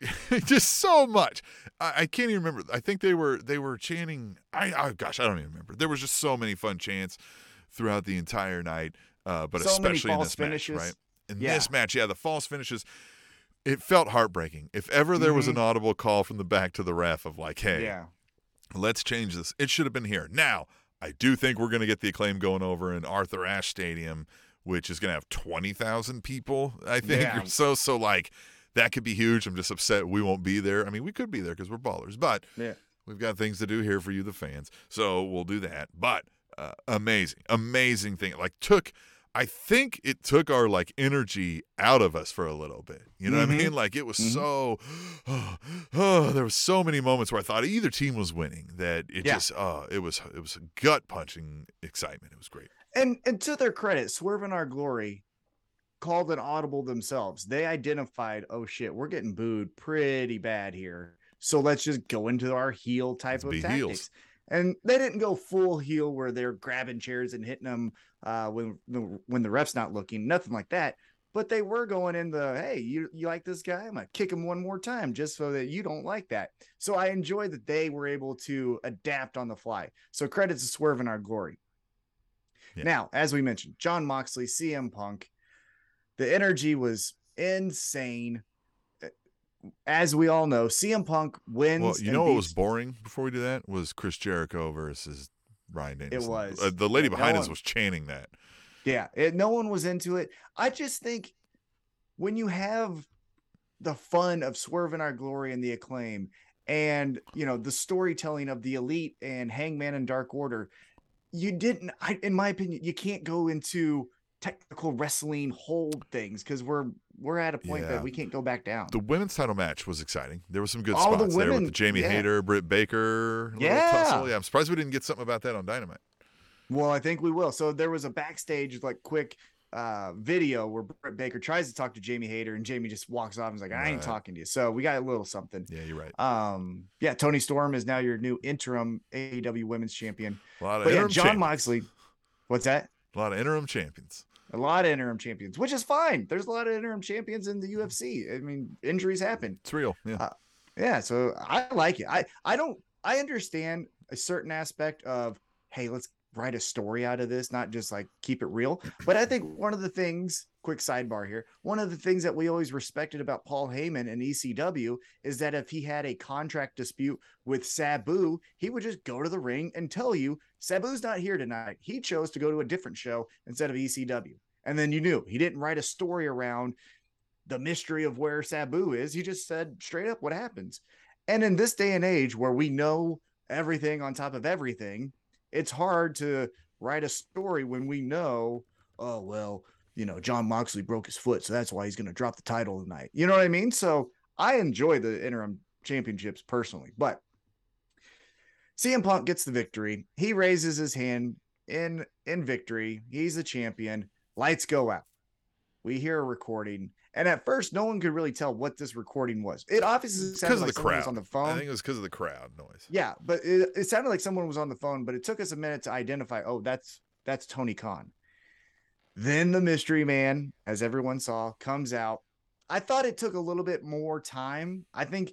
Just so much. I, I can't even remember. I think they were they were chanting. I oh gosh, I don't even remember. There was just so many fun chants throughout the entire night. Uh, but So especially in this finishes. match, right? In Yeah. this match, yeah, the false finishes. It felt heartbreaking. If ever there was Mhm. an audible call from the back to the ref of like, "Hey, yeah, let's change this. It should have been here. Now, I do think we're going to get the acclaim going over in Arthur Ashe Stadium, which is going to have 20,000 people, I think, Yeah. so. So, like, that could be huge. I'm just upset we won't be there. I mean, we could be there because we're ballers, but yeah. we've got things to do here for you, the fans. So, we'll do that. But uh, amazing, amazing thing. Like, took. I think it took our like energy out of us for a little bit. You know what I Mhm. mean? Like it was Mhm. so oh, there was so many moments where I thought either team was winning that it Yeah. just oh, it was it was gut punching excitement. It was great. And and to their credit, Swerve in Our Glory called an audible themselves. They identified, oh shit, we're getting booed pretty bad here. So let's just go into our heel type Let's of tactics. heels. And they didn't go full heel where they're grabbing chairs and hitting them uh, when the when the ref's not looking, nothing like that. But they were going in the hey, you you like this guy? I'm gonna kick him one more time just so that you don't like that. So I enjoy that they were able to adapt on the fly. So credit to Swerve in Our Glory. Yeah. Now, as we mentioned, Jon Moxley, CM Punk, the energy was insane. As we all know, CM Punk wins. Well, you know what was boring before we do that was Chris Jericho versus Bryan Danielson. It was. Uh, the lady Yeah, no behind us one- was chanting that. Yeah, it, no one was into it. I just think when you have the fun of Swerve in Our Glory and the acclaim, and you know the storytelling of the Elite and Hangman and Dark Order, you didn't. I, in my opinion, you can't go into technical wrestling hold things because we're we're at a point Yeah. that we can't go back down. The women's title match was exciting. There was some good Oh, the spots there with the Jamie yeah. Hayter, Britt Baker, Yeah. tussle. Yeah, I'm surprised we didn't get something about that on Dynamite. Well, I think we will. So there was a backstage like quick uh video where Britt Baker tries to talk to Jamie Hayter and Jamie just walks off and is like, I ain't talking to you. So we got a little something. Yeah, you're right. Um, yeah, Toni Storm is now your new interim AEW women's champion. A lot of But yeah, interim Jon champions. Moxley, what's that? A lot of interim champions. A lot of interim champions, which is fine. There's a lot of interim champions in the UFC. I mean, injuries happen. It's real. Yeah. Uh, Yeah, so I like it. I I don't I understand a certain aspect of hey, let's write a story out of this, not just like keep it real. But I think one of the things, quick sidebar here, one of the things that we always respected about Paul Heyman and ECW is that if he had a contract dispute with Sabu, he would just go to the ring and tell you Sabu's not here tonight. He chose to go to a different show instead of ECW. And then you knew he didn't write a story around the mystery of where Sabu is. He just said straight up what happens. And in this day and age where we know everything on top of everything, it's hard to write a story when we know, oh, well, you know, Jon Moxley broke his foot. So that's why he's going to drop the title tonight. You know what I mean? So I enjoy the interim championships personally, but CM Punk gets the victory. He raises his hand in in victory. He's the champion. Lights go out. we hear a recording, and at first, no one could really tell what this recording was. It obviously sounded like the someone crowd. was on the phone. I think it was because of the crowd noise. Yeah, but it, it sounded like someone was on the phone, but it took us a minute to identify. Oh, that's that's Tony Khan. Then the mystery man, as everyone saw, comes out. I thought it took a little bit more time. I think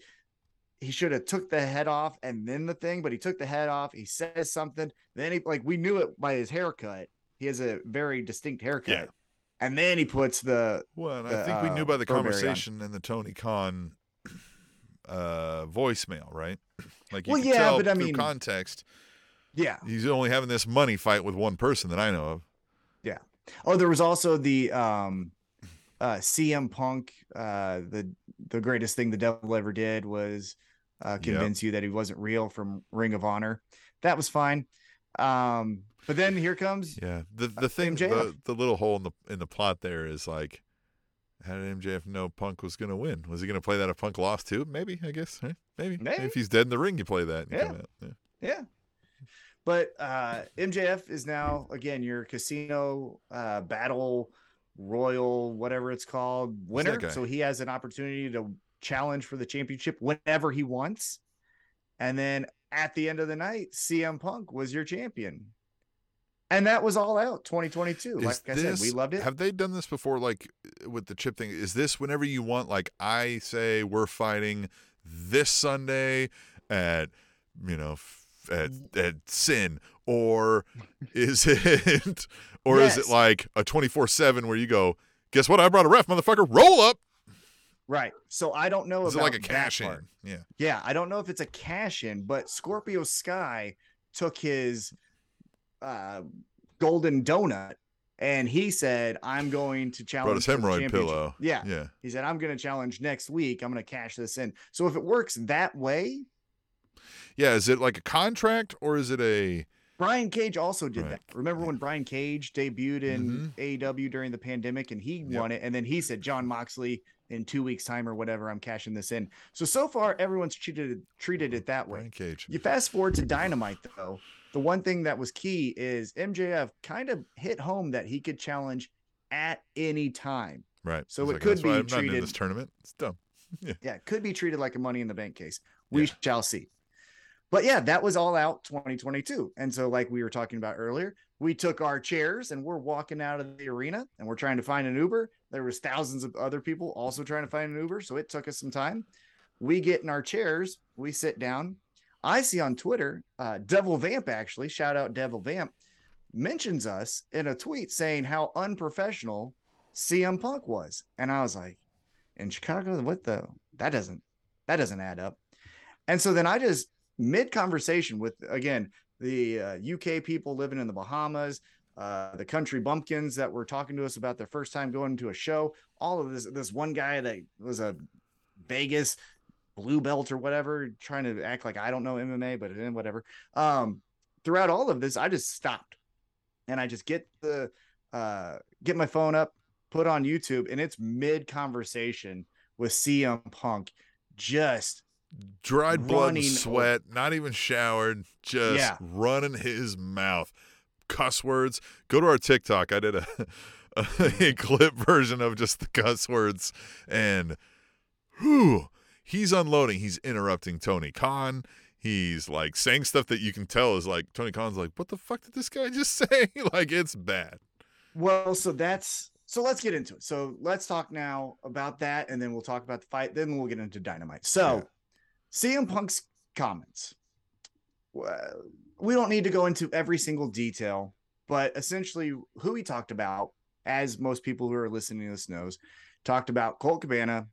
he should have took the head off and then the thing, but he took the head off. He says something. Then he like we knew it by his haircut. He has a very distinct haircut. Yeah. And then he puts the Well, and I the, think we knew uh, by the Burberry on. conversation and the Tony Khan uh, voicemail, right? Like you Well, yeah, tell but I mean- context, yeah. he's only having this money fight with one person that I know of. Yeah. Oh, there was also the um uh CM Punk, uh the the greatest thing the devil ever did was uh convince you that he wasn't real from Ring of Honor. That was fine. Um but then here comes Yeah, the the thing, MJF. the, the little hole in the in the plot there is like, how did MJF know Punk was going to win? Was he going to play that if Punk lost too? Maybe, I guess. right? Maybe. Maybe. If he's dead in the ring, you play that. And Yeah. Yeah. yeah. But uh MJF is now again your casino uh battle royal whatever it's called winner. So he has an opportunity to challenge for the championship whenever he wants. And then at the end of the night, CM Punk was your champion. And that was all out 2022. Is Like I said, we loved it. Have they done this before? Like uh, with the chip thing, is this whenever you want? Like I say, we're fighting this Sunday at you know at mm. at Sin, or is it, or is it like a twenty four seven where you go? Guess what? I brought a ref, motherfucker. Roll up. right. So I don't know Is it about like a cash in? Yeah. Yeah, I don't know if it's a cash in, but Scorpio Sky took his uh, golden donut and he said, I'm going to challenge. Brought his hemorrhoid pillow. Yeah. Yeah. He said, I'm going to challenge next week. I'm going to cash this in. So if it works that way, Yeah. Is it like a contract or is it a? Brian Cage also did Right. that. Remember when Brian Cage debuted in AW during the pandemic and he Yep. won it? And then he said, Jon Moxley, in two weeks' time or whatever, I'm cashing this in. So, so far, everyone's treated, treated it that way. Brian Cage. You fast forward to Dynamite, though. The one thing that was key is MJF kind of hit home that he could challenge at any time. Right. So He's it like, could "That's why be I'm treated- this tournament. It's dumb. Yeah, it could be treated like a money in the bank case. We Yeah. shall see. But yeah, that was all out 2022. And so, like we were talking about earlier, we took our chairs and we're walking out of the arena and we're trying to find an Uber. There was thousands of other people also trying to find an Uber, so it took us some time. We get in our chairs, we sit down. I see on Twitter, uh, Devil Vamp actually, shout out Devil Vamp, mentions us in a tweet saying how unprofessional CM Punk was. And I was like, in Chicago, what the that doesn't that doesn't add up. And so then I just mid conversation with again the uh, UK people living in the Bahamas, uh, the country bumpkins that were talking to us about their first time going to a show. All of this, this one guy that was a Vegas blue belt or whatever, trying to act like I don't know MMA, but eh, whatever. Um, throughout all of this, I just stopped and I just get the uh, get my phone up, put on YouTube, and it's mid conversation with CM Punk, just dried blood and sweat, not even showered, just Yeah. running his mouth. Cuss words. Go to our TikTok. I did a, a, clip version of just the cuss words, and whew, he's unloading. He's interrupting Tony Khan. He's like saying stuff that you can tell is like Tony Khan's like, what the fuck did this guy just say? like it's bad. Well, so that's so let's get into it. So let's talk now about that, and then we'll talk about the fight. Then we'll get into dynamite. So CM Punk's comments. Well, we don't need to go into every single detail, but essentially who he talked about, as most people who are listening to this knows, talked about Colt Cabana,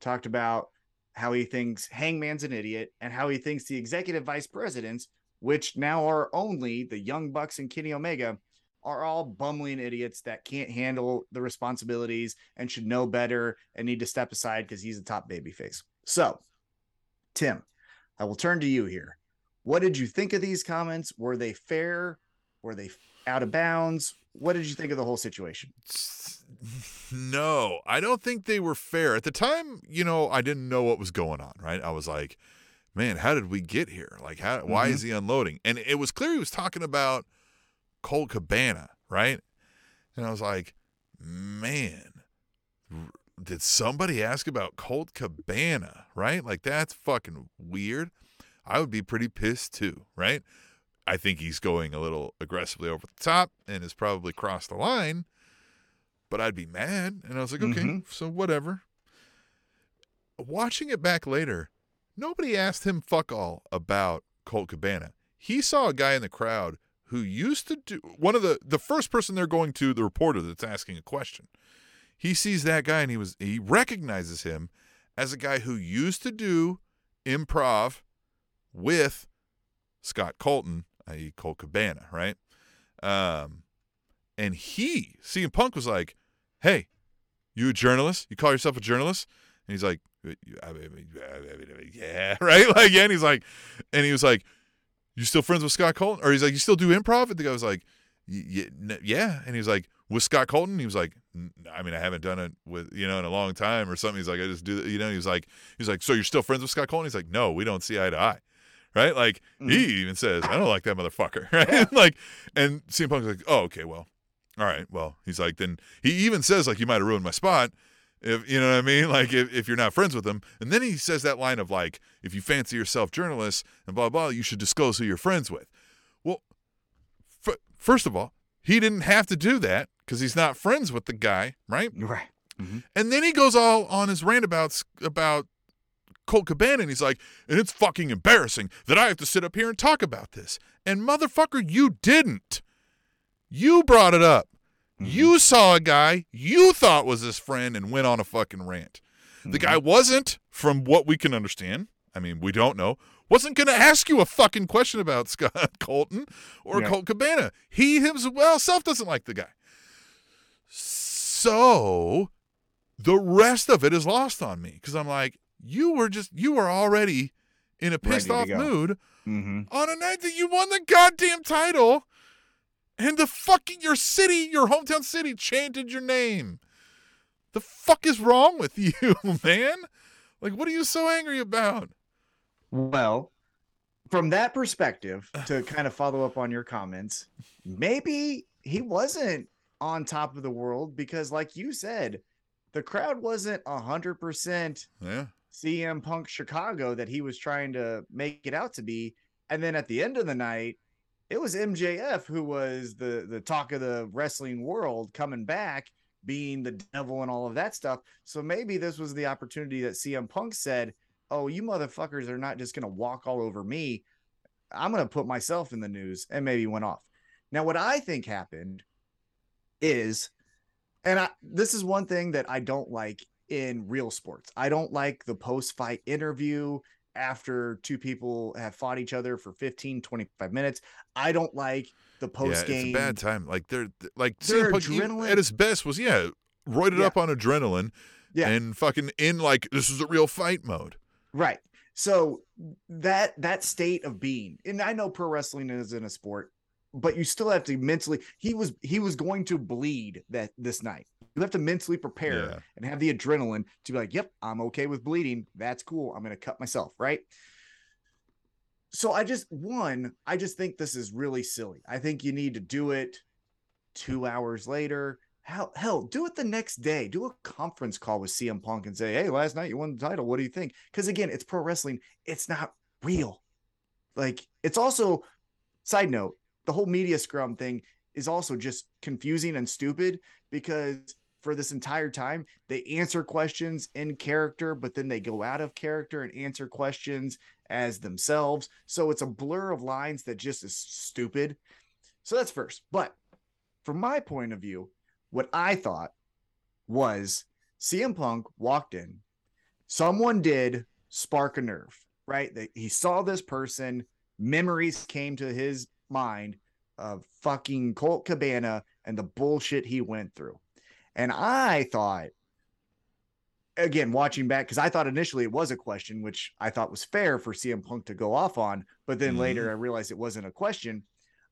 talked about how he thinks Hangman's an idiot, and how he thinks the executive vice presidents, which now are only the Young Bucks and Kenny Omega, are all bumbling idiots that can't handle the responsibilities and should know better and need to step aside because he's a top babyface. So, Tim, I will turn to you here. What did you think of these comments? Were they fair? Were they out of bounds? What did you think of the whole situation? No, I don't think they were fair. At the time, you know, I didn't know what was going on, right? I was like, man, how did we get here? Like, how, why Mhm. is he unloading? And it was clear he was talking about Colt Cabana, right? And I was like, man, did somebody ask about Colt Cabana, right? Like that's fucking weird. I would be pretty pissed too, right? I think he's going a little aggressively over the top and has probably crossed the line, but I'd be mad. And I was like, okay, Mhm. so whatever. Watching it back later, nobody asked him fuck all about Colt Cabana. He saw a guy in the crowd who used to do one of the the first person they're going to, the reporter that's asking a question. He sees that guy and he was he recognizes him as a guy who used to do improv with Scott Colton, i.e. Colt Cabana, right? Um, and he, CM Punk was like, "Hey, you a journalist? You call yourself a journalist?" And he's like, "I mean, "Yeah, right." Like, yeah. And he's like, and he was like, "You still friends with Scott Colton?" Or he's like, "You still do improv?" And the guy was like, "Y- y- n- "Yeah." And he was like, "With Scott Colton?" He was like, "N- "I mean, I haven't done it with you know in a long time or something." He's like, "I just do," you know. He was like, "He's like, so you're still friends with Scott Colton?" He's like, "No, we don't see eye to eye." Right? Like he mm-hmm. even says, "I don't like that motherfucker." Right? like, and CM Punk's like, "Oh, okay, well, all right, well." He's like, then he even says like, "You might have ruined my spot." If you know what I mean, like if, if you're not friends with them, and then he says that line of like, if you fancy yourself journalists and blah blah, you should disclose who you're friends with. Well, f- first of all, he didn't have to do that because he's not friends with the guy, right? Right. Mm-hmm. And then he goes all on his randabouts about Colt Cabana, and he's like, and it's fucking embarrassing that I have to sit up here and talk about this. And motherfucker, you didn't. You brought it up. Mm-hmm. You saw a guy you thought was his friend and went on a fucking rant. The mm-hmm. guy wasn't, from what we can understand, I mean, we don't know, wasn't going to ask you a fucking question about Scott Colton or Yeah. Colt Cabana. He himself doesn't like the guy. So the rest of it is lost on me because I'm like, you were just, you were already in a pissed off go. mood Mm-hmm. on a night that you won the goddamn title and the fucking your city, your hometown city chanted your name. The fuck is wrong with you, man? Like, what are you so angry about? Well, from that perspective, to kind of follow up on your comments, maybe he wasn't on top of the world because, like you said, the crowd wasn't a hundred percent Yeah. CM Punk Chicago that he was trying to make it out to be. And then at the end of the night, it was MJF who was the the talk of the wrestling world coming back, being the devil and all of that stuff. So maybe this was the opportunity that CM Punk said, "Oh, you motherfuckers are not just going to walk all over me. I'm going to put myself in the news." And maybe went off. Now, what I think happened is and I this is one thing that I don't like in real sports. I don't like the post-fight interview after two people have fought each other for 15 25 minutes. I don't like the post game. yeah, it's a bad time. Like they're like Their Punk adrenaline- at his best was yeah, roided Yeah. up on adrenaline Yeah. and fucking in like this is a real fight mode. Right. So that that state of being, and I know pro wrestling isn't a sport, but you still have to mentally. He was he was going to bleed that this night. You have to mentally prepare Yeah. and have the adrenaline to be like, "Yep, I'm okay with bleeding. That's cool. I'm going to cut myself." Right. So I just one, I just think this is really silly. I think you need to do it two hours later. Hell, hell, do it the next day. Do a conference call with CM Punk and say, "Hey, last night you won the title. What do you think?" Because again, it's pro wrestling. It's not real. Like it's also. Side note: the whole media scrum thing is also just confusing and stupid because for this entire time they answer questions in character, but then they go out of character and answer questions as themselves. So it's a blur of lines that just is stupid. So that's first. But from my point of view, what I thought was CM Punk walked in, someone did spark a nerve, right? That he saw this person, memories came to his mind of fucking Colt Cabana and the bullshit he went through. And I thought, again, watching back, because I thought initially it was a question, which I thought was fair for CM Punk to go off on, but then Mhm. later I realized it wasn't a question.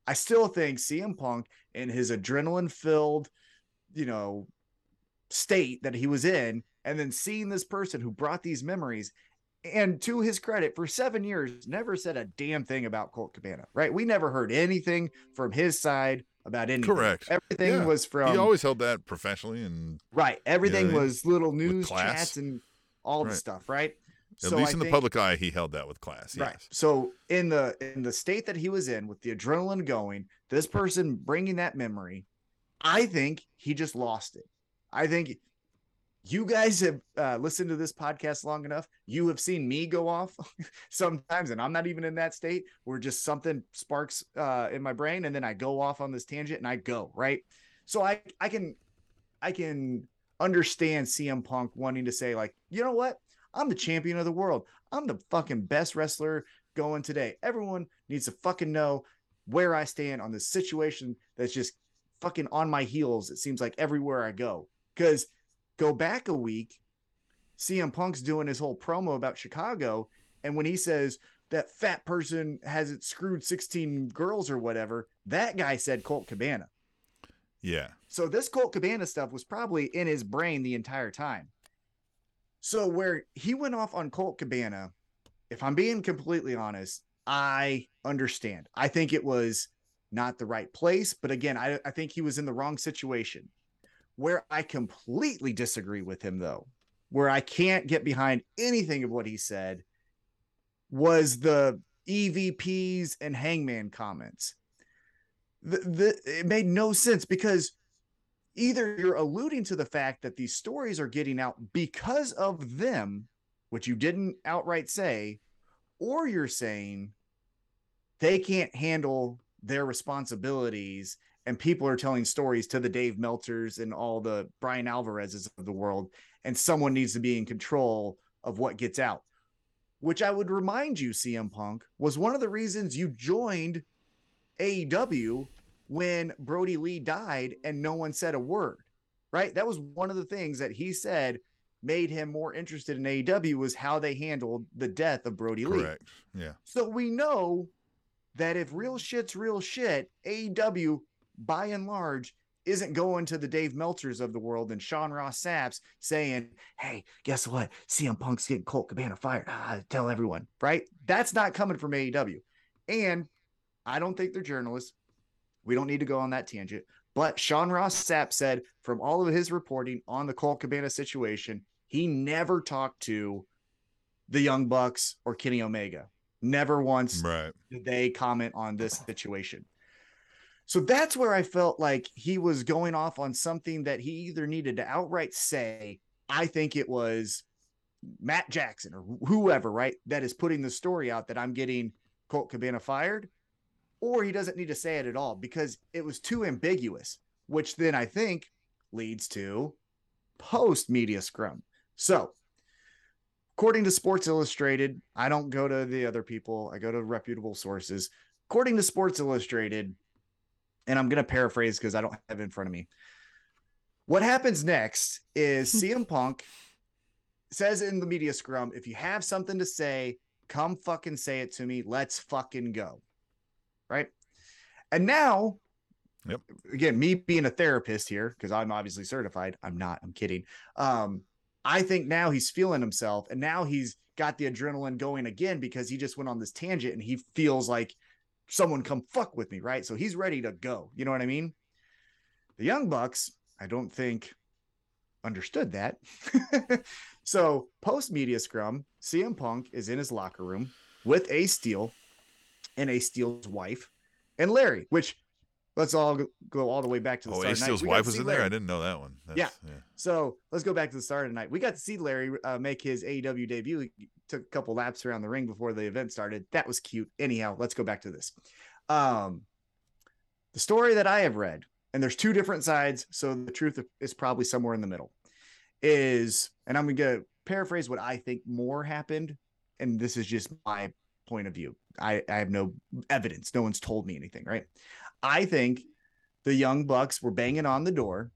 I still think CM Punk in his adrenaline filled, you know, state that he was in, and then seeing this person who brought these memories, and to his credit, for seven years, never said a damn thing about Colt Cabana, right? We never heard anything from his side about anything. Correct. Everything Yeah. was from he always held that professionally and right. Everything Yeah, was little news chats and all the stuff, right? at So least I in the think- public eye, he held that with class. Right. Yes. So in the in the state that he was in with the adrenaline going, this person bringing that memory, I think he just lost it. I think you guys have uh, listened to this podcast long enough. You have seen me go off sometimes, and I'm not even in that state where just something sparks uh, in my brain, and then I go off on this tangent and I go right. So I I can I can understand CM Punk wanting to say like, you know what, I'm the champion of the world. I'm the fucking best wrestler going today. Everyone needs to fucking know where I stand on this situation that's just fucking on my heels. It seems like everywhere I go. Because go back a week, CM Punk's doing his whole promo about Chicago. And when he says that fat person has it screwed 16 girls or whatever, that guy said Colt Cabana. Yeah. So this Colt Cabana stuff was probably in his brain the entire time. So where he went off on Colt Cabana, if I'm being completely honest, I understand. I think it was not the right place, but again, I, I think he was in the wrong situation. Where I completely disagree with him, though, where I can't get behind anything of what he said, was the EVPs and Hangman comments. The, the, it made no sense because either you're alluding to the fact that these stories are getting out because of them, which you didn't outright say, or you're saying they can't handle their responsibilities and people are telling stories to the Dave Meltzers and all the Bryan Alvarez's of the world, and someone needs to be in control of what gets out. Which I would remind you, CM Punk, was one of the reasons you joined AEW when Brodie Lee died and no one said a word, right? That was one of the things that he said made him more interested in AEW was how they handled the death of Brodie Lee. Correct. Yeah. So we know that if real shit's real shit, AEW by and large isn't going to the Dave Meltzers of the world and Sean Ross Sapps saying, Hey, guess what? CM Punk's getting Colt Cabana fired. Ah, tell everyone, right? That's not coming from AEW. And I don't think they're journalists. We don't need to go on that tangent. But Sean Ross Sapp said from all of his reporting on the Colt Cabana situation, he never talked to the Young Bucks or Kenny Omega. Never once Right. did they comment on this situation. So that's where I felt like he was going off on something that he either needed to outright say, I think it was Matt Jackson or whoever, right, that is putting the story out that I'm getting Colt Cabana fired, or he doesn't need to say it at all because it was too ambiguous, which then I think leads to post media scrum. So, according to Sports Illustrated, I don't go to the other people, I go to reputable sources. According to Sports Illustrated, and I'm going to paraphrase because I don't have it in front of me. What happens next is CM Punk says in the media scrum, if you have something to say, come fucking say it to me. Let's fucking go. Right. And now, Yep. again, me being a therapist here, because I'm obviously certified. I'm not, I'm kidding. Um, I think now he's feeling himself and now he's got the adrenaline going again because he just went on this tangent and he feels like someone come fuck with me, right? So he's ready to go. You know what I mean? The Young Bucks, I don't think understood that. so post media scrum, CM Punk is in his locker room with Ace Steel and Ace Steel's wife and Larry, which let's all go- all the way back to the Oh, start. Ace of the night. Steel's We got to wife was in there. I didn't know that one. Yeah. yeah. So let's go back to the start of the night. We got to see Larry uh, make his AEW debut. He took a couple laps around the ring before the event started. That was cute. Anyhow, let's go back to this. Um, the story that I have read, and there's two different sides, so the truth is probably somewhere in the middle. Is and I'm going to paraphrase what I think more happened, and this is just my point of view. I, I have no evidence. No one's told me anything, right? I think the Young Bucks were banging on the door.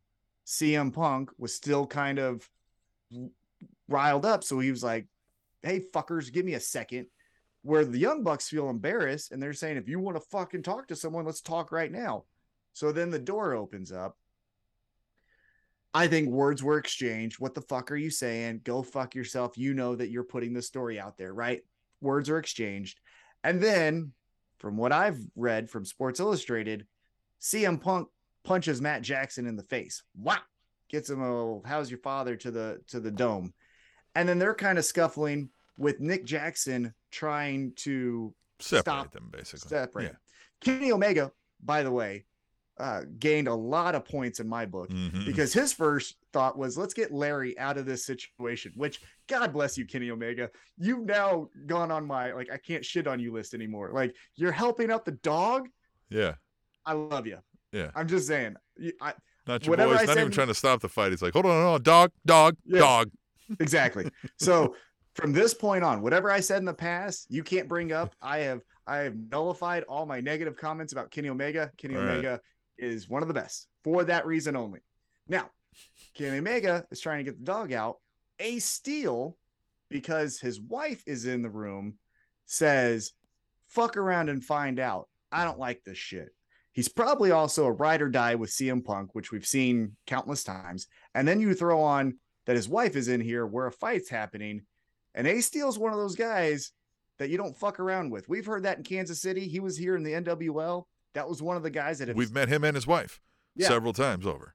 CM Punk was still kind of riled up. So he was like, Hey, fuckers, give me a second. Where the Young Bucks feel embarrassed and they're saying, If you want to fucking talk to someone, let's talk right now. So then the door opens up. I think words were exchanged. What the fuck are you saying? Go fuck yourself. You know that you're putting the story out there, right? Words are exchanged. And then, from what I've read from Sports Illustrated, CM Punk punches Matt Jackson in the face. Wow. Gets him a how's your father to the to the dome. And then they're kind of scuffling with Nick Jackson trying to Separate Stop. them basically. separate. Yeah. Kenny Omega, by the way, uh, gained a lot of points in my book Mhm. because his first thought was let's get Larry out of this situation, which God bless you, Kenny Omega. You've now gone on my like I can't shit on you list anymore. Like you're helping out the dog. yeah. I love you. Yeah. I'm just saying. I, Not your boys. I not even trying to stop the fight. He's like, hold on, hold on, dog, dog, Yeah. dog. exactly. So from this point on, whatever I said in the past, you can't bring up. I have I have nullified all my negative comments about Kenny Omega. Kenny All. Omega is one of the best for that reason only. Now, Kenny Omega is trying to get the dog out. Ace Steel, because his wife is in the room, says, "Fuck around and find out." I don't like this shit. He's probably also a ride or die with CM Punk, which we've seen countless times. And then you throw on that his wife is in here where a fight's happening. And Ace Steel's one of those guys that you don't fuck around with. We've heard that in Kansas City. He was here in the NWL. That was one of the guys that have, We've met him and his wife Yeah. several times over.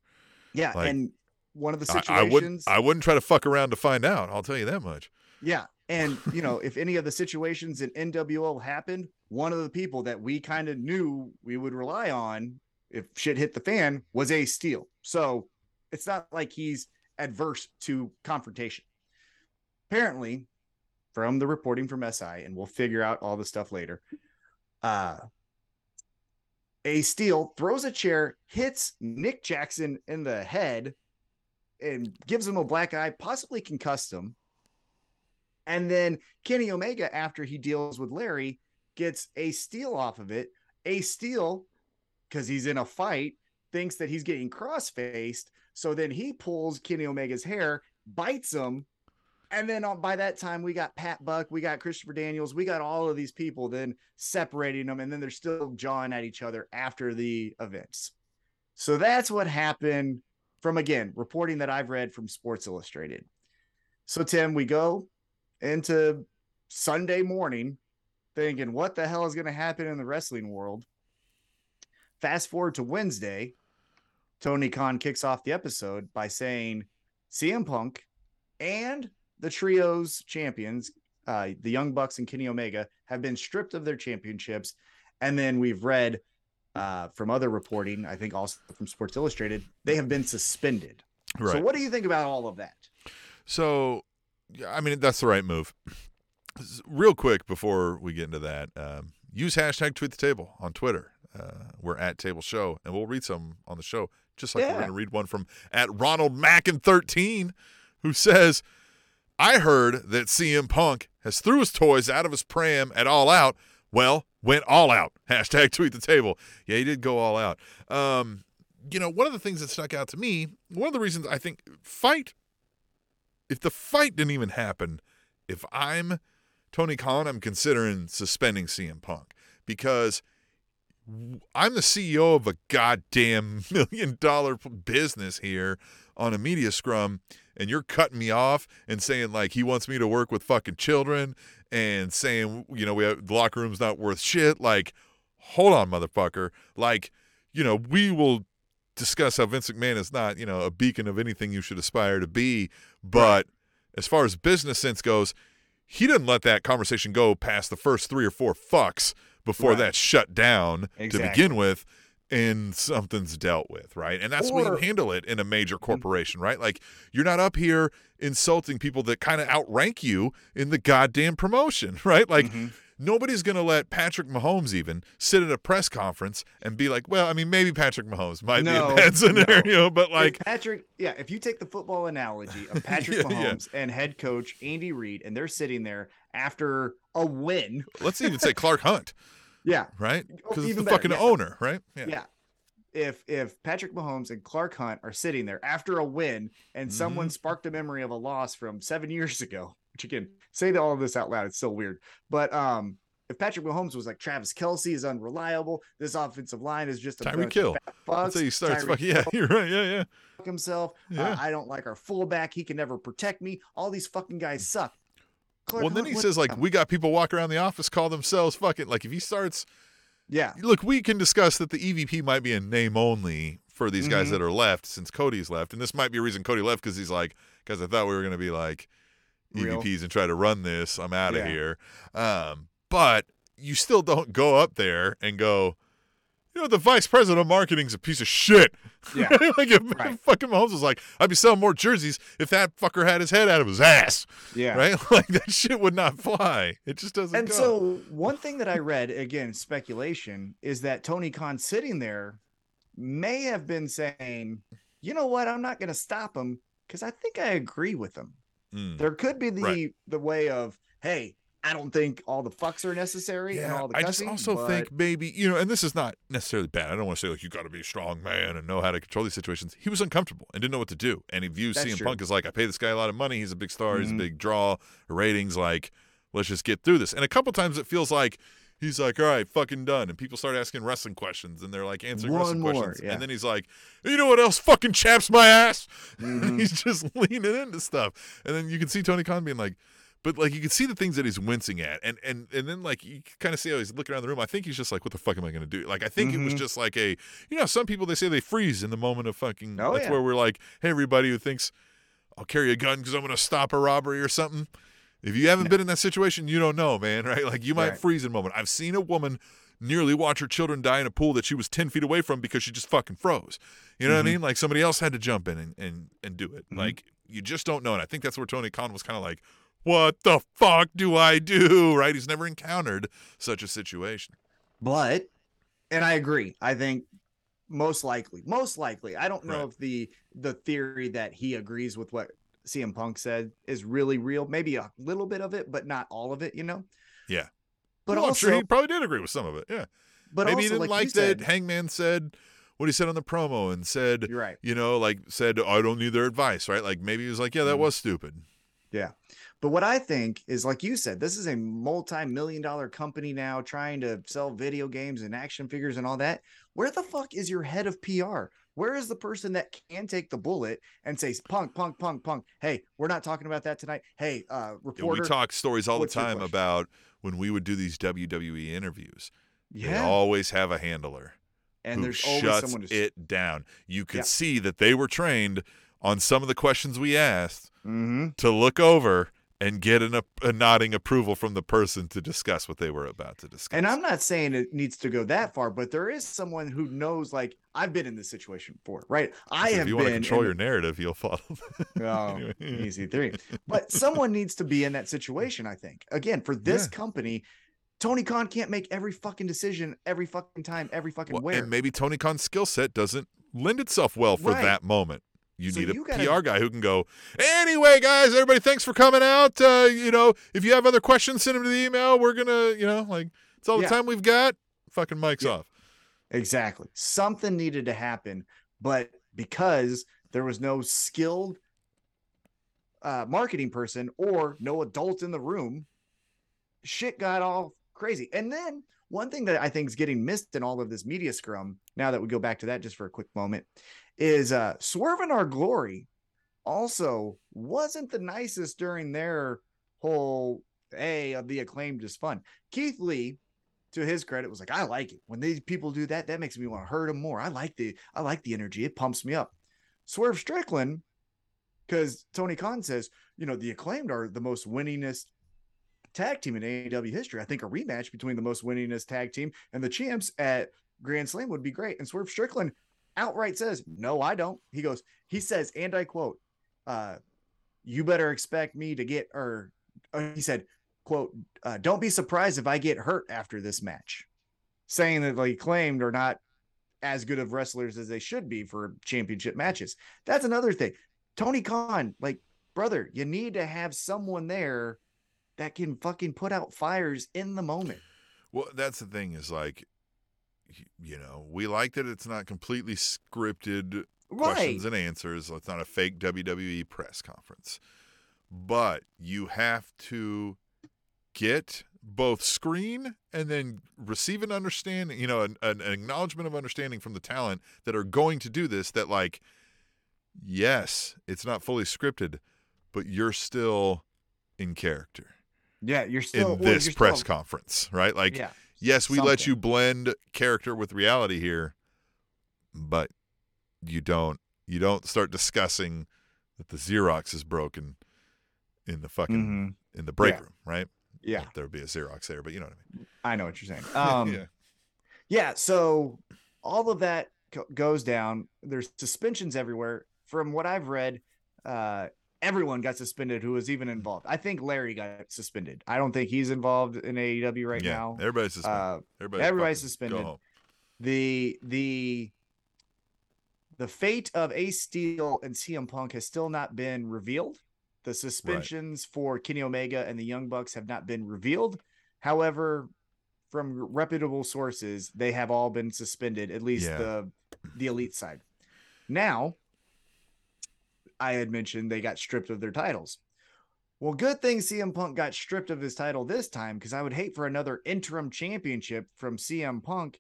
yeah, like, and one of the situations. I wouldn't. I wouldn't try to fuck around to find out. I'll tell you that much. Yeah. And, you know, if any of the situations in NWL happened, one of the people that we kind of knew we would rely on if shit hit the fan was Ace Steel. So it's not like he's adverse to confrontation. Apparently, from the reporting from SI, and we'll figure out all the stuff later, uh, Ace Steel throws a chair, hits Nick Jackson in the head, and gives him a black eye, possibly concussed him. And then Kenny Omega, after he deals with Larry, gets a steal off of it. Ace Steel, because he's in a fight, thinks that he's getting cross faced. So then he pulls Kenny Omega's hair, bites him. And then on, by that time, we got Pat Buck, we got Christopher Daniels, we got all of these people then separating them. And then they're still jawing at each other after the events. So that's what happened from, again, reporting that I've read from Sports Illustrated. So, Tim, we go into Sunday morning thinking, what the hell is going to happen in the wrestling world? Fast forward to Wednesday, Tony Khan kicks off the episode by saying CM Punk and the trios champions, uh, the Young Bucks and Kenny Omega, have been stripped of their championships. And then we've read uh, from other reporting, I think also from Sports Illustrated, they have been suspended. Right. So, what do you think about all of that? So, I mean, that's the right move. Real quick before we get into that, um, use hashtag tweet the table on Twitter. Uh, we're at Table Show, and we'll read some on the show, just like we're going to read one from at Ronald Mack Mackin thirteen, who says, "I heard that CM Punk has threw his toys out of his pram at All Out. Well, went all out. Hashtag tweet the table. Yeah, he did go all out. Um, you know, one of the things that stuck out to me, one of the reasons I think fight if the fight didn't even happen, if I'm Tony Khan, I'm considering suspending CM Punk because I'm the CEO of a goddamn million dollar business here on a media scrum, and you're cutting me off and saying like he wants me to work with fucking children and saying you know we have, the locker room's not worth shit. Like, hold on, motherfucker. Like, you know we will discuss how Vince McMahon is not, you know, a beacon of anything you should aspire to be. But as far as business sense goes, he didn't let that conversation go past the first three or four fucks before Right. that's shut down to begin with and something's dealt with, right? And that's the way you handle it in a major corporation, right? Like you're not up here insulting people that kind of outrank you in the goddamn promotion, right? Like Mhm. nobody's going to let Patrick Mahomes even sit at a press conference and be like, well, I mean, maybe Patrick Mahomes might be No, a bad no. scenario, but If like, Patrick, yeah, if you take the football analogy of Patrick Yeah, yeah. Mahomes and head coach Andy Reid, and they're sitting there after a win, let's even say Clark Hunt, yeah, right? Oh, Because it's the better, fucking yeah. owner, right? yeah. If if Patrick Mahomes and Clark Hunt are sitting there after a win, and someone Mhm. sparked a memory of a loss from seven years ago, which again, say all of this out loud, it's so weird. But um, if Patrick Mahomes was like Travis Kelce is unreliable, this offensive line is just a Tyreek bunch of Hill. That's how he starts fucking, yeah, you're right. Yeah, yeah. himself. Uh, Yeah. I don't like our fullback. He can never protect me. All these fucking guys suck. Clark well, then Hunt he says, like, we got people walk around the office call themselves fucking, like, if he starts Yeah. look, we can discuss that the EVP might be a name only for these guys Mhm. that are left since Cody's left, and this might be a reason Cody left because he's like, guys, I thought we were going to be like Real. EVPs and try to run this. I'm out of Yeah. here. Um, but you still don't go up there and go. You know, the vice president of marketing's a piece of shit. Yeah. like if Right. fucking Mahomes was like, I'd be selling more jerseys if that fucker had his head out of his ass. Yeah. Right? Like that shit would not fly. It just doesn't And go. so one thing that I read, again, speculation, is that Tony Khan sitting there may have been saying, you know what, I'm not gonna stop him because I think I agree with him. Mm. There could be the Right. the way of, hey, I don't think all the fucks are necessary and all the I just also but- think maybe you know, and this is not necessarily bad. I don't want to say like you got to be a strong man and know how to control these situations. He was uncomfortable and didn't know what to do, and he views That's CM true. Punk as like, I pay this guy a lot of money. He's a big star. He's a Mhm. big draw. Ratings like, let's just get through this. And a couple times it feels like. He's like, all right, fucking done. And people start asking wrestling questions, and they're like answering One wrestling more, questions. yeah. And then he's like, you know what else fucking chaps my ass? Mhm. he's just leaning into stuff. And then you can see Tony Khan being like, but like you can see the things that he's wincing at, and and and then like you kind of see how he's looking around the room. I think he's just like, what the fuck am I going to do? Like I think it was Mhm. just like a, you know, some people they say they freeze in the moment of fucking. Oh, that's yeah. where we're like, hey, everybody who thinks I'll carry a gun because I'm going to stop a robbery or something. If you haven't been in that situation, you don't know, man. Right? Like you might Right. freeze in a moment. I've seen a woman nearly watch her children die in a pool that she was 10 feet away from because she just fucking froze. You know what I Mhm. mean? Like somebody else had to jump in and, and, and do it. Mhm. Like you just don't know. And I think that's where Tony Khan was kind of like, what the fuck do I do? Right? He's never encountered such a situation. But, and I agree. I think most likely, most likely, I don't know Right. if the the theory that he agrees with what CM Punk said is really real. Maybe a little bit of it, but not all of it. You know. Yeah. But Well, I'm also, sure he probably did agree with some of it. Yeah. but Maybe also, he didn't like, like, that said, Hangman said what he said on the promo and said, right. you know, like said, I don't need their advice, right? Like maybe he was like, yeah, that Mhm. was stupid. But what I think is, like you said, this is a multi-million dollar company now trying to sell video games and action figures and all that. Where the fuck is your head of PR? Where is the person that can take the bullet and say, "Punk, punk, punk, punk"? Hey, we're not talking about that tonight. Hey, uh, Yeah, reporter. we talk stories all the time about when we would do these WWE interviews. They yeah, always have a handler and there's always shuts someone to. Shut it down. You could Yeah. see that they were trained on some of the questions we asked hmm to look over and get an, a nodding approval from the person to discuss what they were about to discuss. And I'm not saying it needs to go that far, but there is someone who knows. Like I've been in this situation before, right? I So have if you want to control your narrative, you'll follow. Oh, Anyway. easy three. But someone needs to be in that situation, I think. Again, for this Yeah. company, Tony Khan can't make every fucking decision every fucking time, every fucking Well, where. and maybe Tony Khan's skill set doesn't lend itself well for Right. that moment. You So need a you gotta- PR guy who can go, anyway, guys, everybody, thanks for coming out. Uh, you know, if you have other questions, send them to the email. We're going to, you know, like, it's all the time we've got. Fucking mic's Yeah. off. Exactly. Something needed to happen, but because there was no skilled uh, marketing person or no adult in the room, shit got all crazy. And then one thing that I think is getting missed in all of this media scrum, now that we go back to that just for a quick moment, is uh Swerve in Our Glory also wasn't the nicest during their whole A of the acclaimed is fun. Keith Lee, to his credit, was like, I like it. When these people do that, that makes me want to hurt them more. I like the I like the energy. It pumps me up. Swerve Strickland, because Tony Khan says, you know, the acclaimed are the most winningest tag team in AEW history. I think a rematch between the most winningest tag team and the champs at Grand Slam would be great. And Swerve Strickland outright says, No, I don't. He goes, he says, and I quote, uh, you better expect me to get or uh, he said, quote, uh, don't be surprised if I get hurt after this match. Saying that they claimed are not as good of wrestlers as they should be for championship matches. That's another thing. Tony Khan, like, brother, you need to have someone there that can fucking put out fires in the moment. Well, that's the thing is like, you know, we like that it's not completely scripted questions and answers. It's not a fake WWE press conference. But you have to get both screen and then receive an understanding, you know, an, an acknowledgement of understanding from the talent that are going to do this that, like, yes, it's not fully scripted, but you're still in character Yeah, you're still in this press conference, right? Like, yeah, yes, we let you blend character with reality here, but you don't you don't start discussing that the Xerox is broken in the fucking Mhm. in the break Yeah. room, right? Yeah, Not There would be a Xerox there, but you know what I mean. I know what you're saying. Um, yeah. Yeah, so all of that co- goes down. There's suspensions everywhere. From what I've read, uh, everyone got suspended who was even involved. I think Larry got suspended. I don't think he's involved in AEW right yeah. now. Everybody's suspended. Uh, Everybody's, everybody's suspended. The the the fate of Ace Steel and CM Punk has still not been revealed. The suspensions for Kenny Omega and the Young Bucks have not been revealed. However, from reputable sources, they have all been suspended, at least Yeah. the the elite side. Now, I had mentioned they got stripped of their titles. Well, good thing CM Punk got stripped of his title this time because I would hate for another interim championship from CM Punk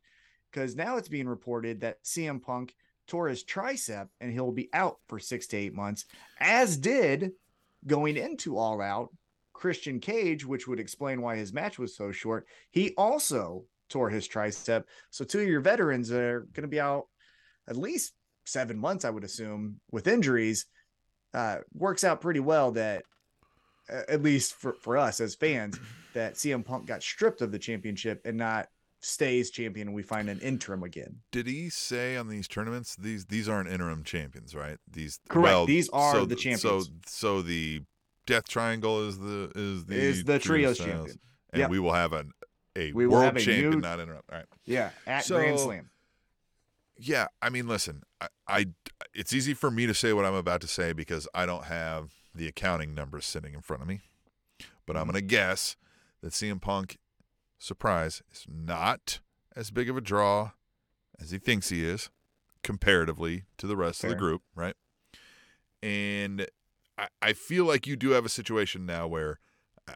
because now it's being reported that CM Punk tore his tricep and he'll be out for six to eight months, as did going into All Out Christian Cage, which would explain why his match was so short. He also tore his tricep. So, two of your veterans are going to be out at least seven months, I would assume, with injuries. Uh, works out pretty well that, uh, at least for, for us as fans, that CM Punk got stripped of the championship and not stays champion and we find an interim again. Did he say on these tournaments these these aren't interim champions, right? These Correct. well, These are so the champions. So so the Death Triangle is the is the Is the trios styles, champion. and Yep. we will have an a We will world have a champion, new- not interim. All right. Yeah, at So- Grand Slam. Yeah, I mean, listen, I, I it's easy for me to say what I'm about to say because I don't have the accounting numbers sitting in front of me, but I'm Mhm. gonna guess that CM Punk, surprise, is not as big of a draw as he thinks he is, comparatively to the rest of the group, right? And I, I feel like you do have a situation now where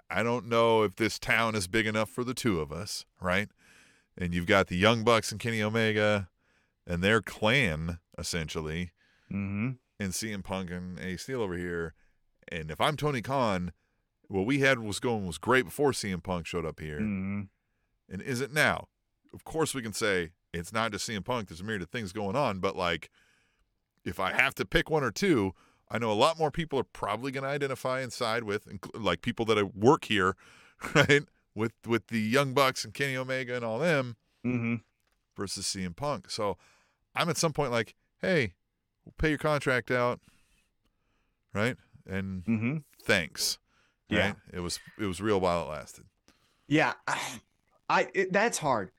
I don't know if this town is big enough for the two of us, right? And you've got the Young Bucks and Kenny Omega and their clan essentially, Mm-hmm. and CM Punk and Ace Steel over here. And if I'm Tony Khan, what we had was going was great before CM Punk showed up here, Mm-hmm. and is it now? Of course, we can say it's not just CM Punk. There's a myriad of things going on, but like, if I have to pick one or two, I know a lot more people are probably going to identify and side with, like people that I work here, right? With with the Young Bucks and Kenny Omega and all them Mm-hmm. versus CM Punk. So I'm at some point like, hey, we'll pay your contract out, right? And Mm-hmm. thanks. Yeah. Right? It was it was real while it lasted. Yeah, I, I it, that's hard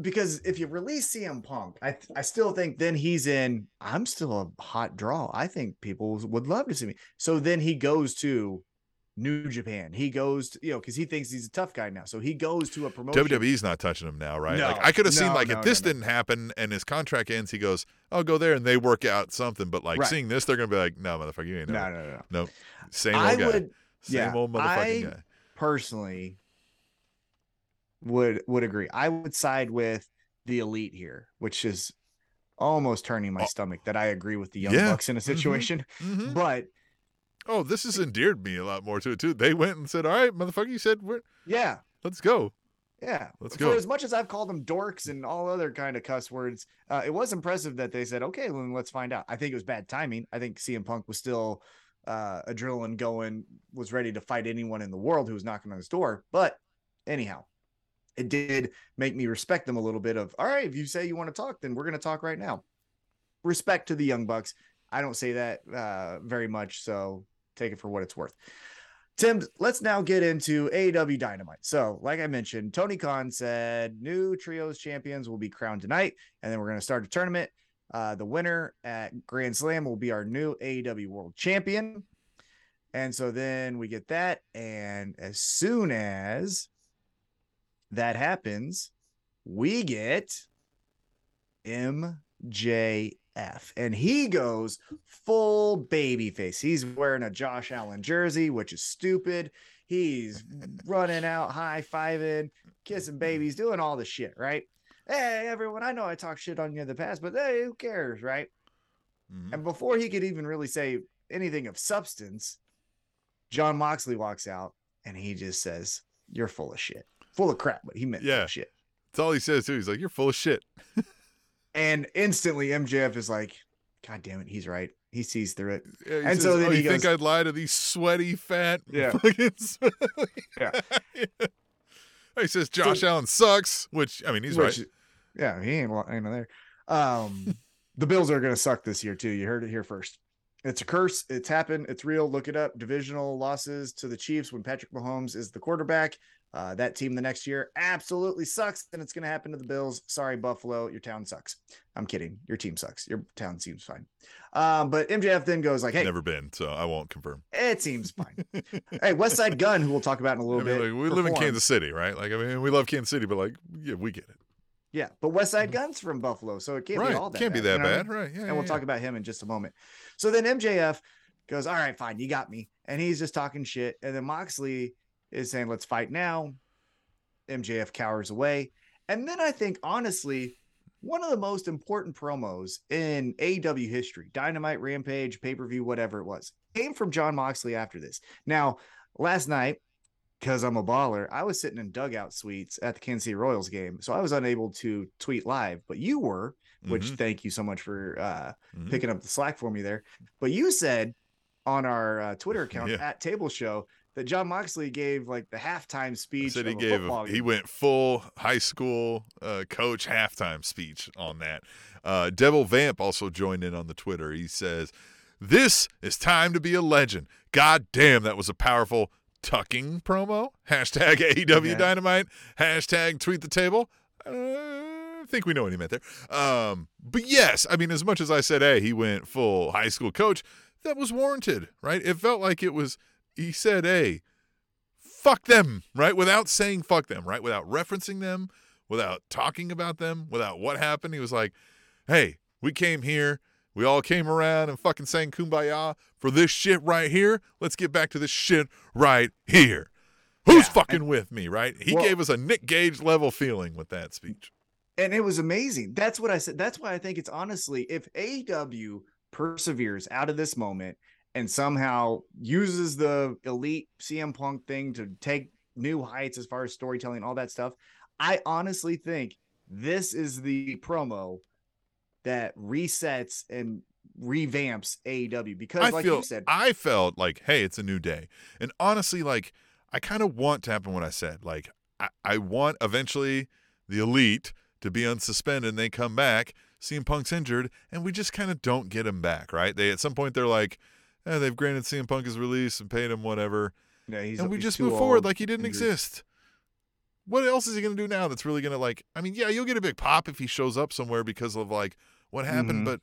because if you release CM Punk, I I still think then he's in. I'm still a hot draw. I think people would love to see me. So then he goes to New Japan. He goes to you know because he thinks he's a tough guy now. So he goes to a promotion. WWE's not touching him now, right? No, like I could have seen like no, if this no, no. didn't happen and his contract ends, he goes, "I'll go there," and they work out something. But like Right. seeing this, they're gonna be like, "No, motherfucker, you ain't No, no, no. no, same old I guy, would same yeah, old motherfucking I- guy." personally would would agree. I would side with the elite here, which is almost turning my Oh. stomach that I agree with the Young Yeah. Bucks in a situation. Mhm. But Oh, this has endeared me a lot more to it too. They went and said, "All right, motherfucker, you said we're yeah, let's go." Yeah. Let's For go. as much as I've called them dorks and all other kind of cuss words, uh, it was impressive that they said, okay, then let's find out. I think it was bad timing. I think CM Punk was still uh, adrenaline going, was ready to fight anyone in the world who was knocking on his door. But anyhow, it did make me respect them a little bit of, all right, if you say you want to talk, then we're going to talk right now. Respect to the Young Bucks. I don't say that uh, very much. So take it for what it's worth. Tim, let's now get into AEW Dynamite. So, like I mentioned, Tony Khan said new trios champions will be crowned tonight, and then we're going to start a tournament. Uh, the winner at Grand Slam will be our new AEW World Champion. And so then we get that. And as soon as that happens, we get MJF. And he goes full baby face. He's wearing a Josh Allen jersey, which is stupid. He's running out, high fiving, kissing babies, doing all the shit, right? Hey, everyone, I know I talked shit on you in the past, but hey, who cares, right? Mhm. And before he could even really say anything of substance, Jon Moxley walks out and he just says, You're full of shit. full of crap, but he meant Yeah. yeah. shit. That's all he says too. He's like, "You're full of shit." And instantly MJF is like, God damn it, he's right. He sees through it. Yeah, And says, so then oh, he you think goes- I'd lie to these sweaty, fat, Yeah. smelly- Yeah. He says Josh Allen sucks, which I mean he's Which- right. Yeah, he ain't, ain't there. Um, the Bills are going to suck this year too. You heard it here first. It's a curse. It's happened. It's real. Look it up. Divisional losses to the Chiefs when Patrick Mahomes is the quarterback. Uh, that team the next year absolutely sucks, and it's going to happen to the Bills. Sorry, Buffalo, your town sucks. I'm kidding. Your team sucks. Your town seems fine. Um, but MJF then goes like, "Hey, Never been, so I won't confirm. it seems fine." hey, Westside Gunn, who we'll talk about in a little mean, bit. like, we live in. Kansas City, right? Like I mean, we love Kansas City, but like, yeah, we get it. Yeah, but Westside Gunn's from Buffalo, so it can't right? be all that. Can't be bad, that you know I bad, mean? right? Yeah, and we'll yeah, talk about him in just a moment. So then MJF goes, "All right, fine, you got me," and he's just talking shit. And then Moxley is saying, "Let's fight now." MJF cowers away, and then I think honestly, one of the most important promos in AW history, Dynamite, Rampage, pay per view, whatever it was, came from Jon Moxley after this. Now, last night. Because I'm a baller, I was sitting in dugout suites at the Kansas City Royals game, so I was unable to tweet live. But you were, which Mhm, thank you so much for uh, mhm. picking up the slack for me there. But you said on our uh, Twitter account Yeah. at Table Show that Jon Moxley gave like the halftime speech. said he a gave football he went full high school uh, coach halftime speech on that. Uh, Devil Vamp also joined in on the Twitter. He says, "This is time to be a legend." God damn, that was a powerful tucking promo. Hashtag AEW Yeah. Dynamite. Hashtag Tweet the Table. Uh, I think we know what he meant there. Um, but yes, I mean, as much as I said, hey, he went full high school coach, that was warranted, right? It felt like it was. He said, hey fuck them, right? Without saying fuck them, right? Without referencing them, without talking about them, without what happened. He was like, hey, we came here. We all came around and fucking sang kumbaya for this shit right here. Let's get back to this shit right here. Who's Yeah, fucking with me, right? He Well- gave us a Nick Gage level feeling with that speech. and it was amazing. That's what I said. That's why I think it's honestly, if AW perseveres out of this moment and somehow uses the elite CM Punk thing to take new heights as far as storytelling, all that stuff, I honestly think this is the promo that resets and revamps AEW because, I like feel you said, I felt like, hey, it's a new day. And honestly, like I kind of want to happen what I said. Like I, I want eventually the elite to be unsuspended and they come back. CM Punk's injured, and we just kind of don't get him back, right? They at some point they're like, eh, they've granted CM Punk his release and paid him whatever, yeah, he's, and we he's just move forward like he didn't injured. exist. What else is he gonna do now that's really gonna like? I mean, yeah, you'll get a big pop if he shows up somewhere because of like what happened, Mhm. but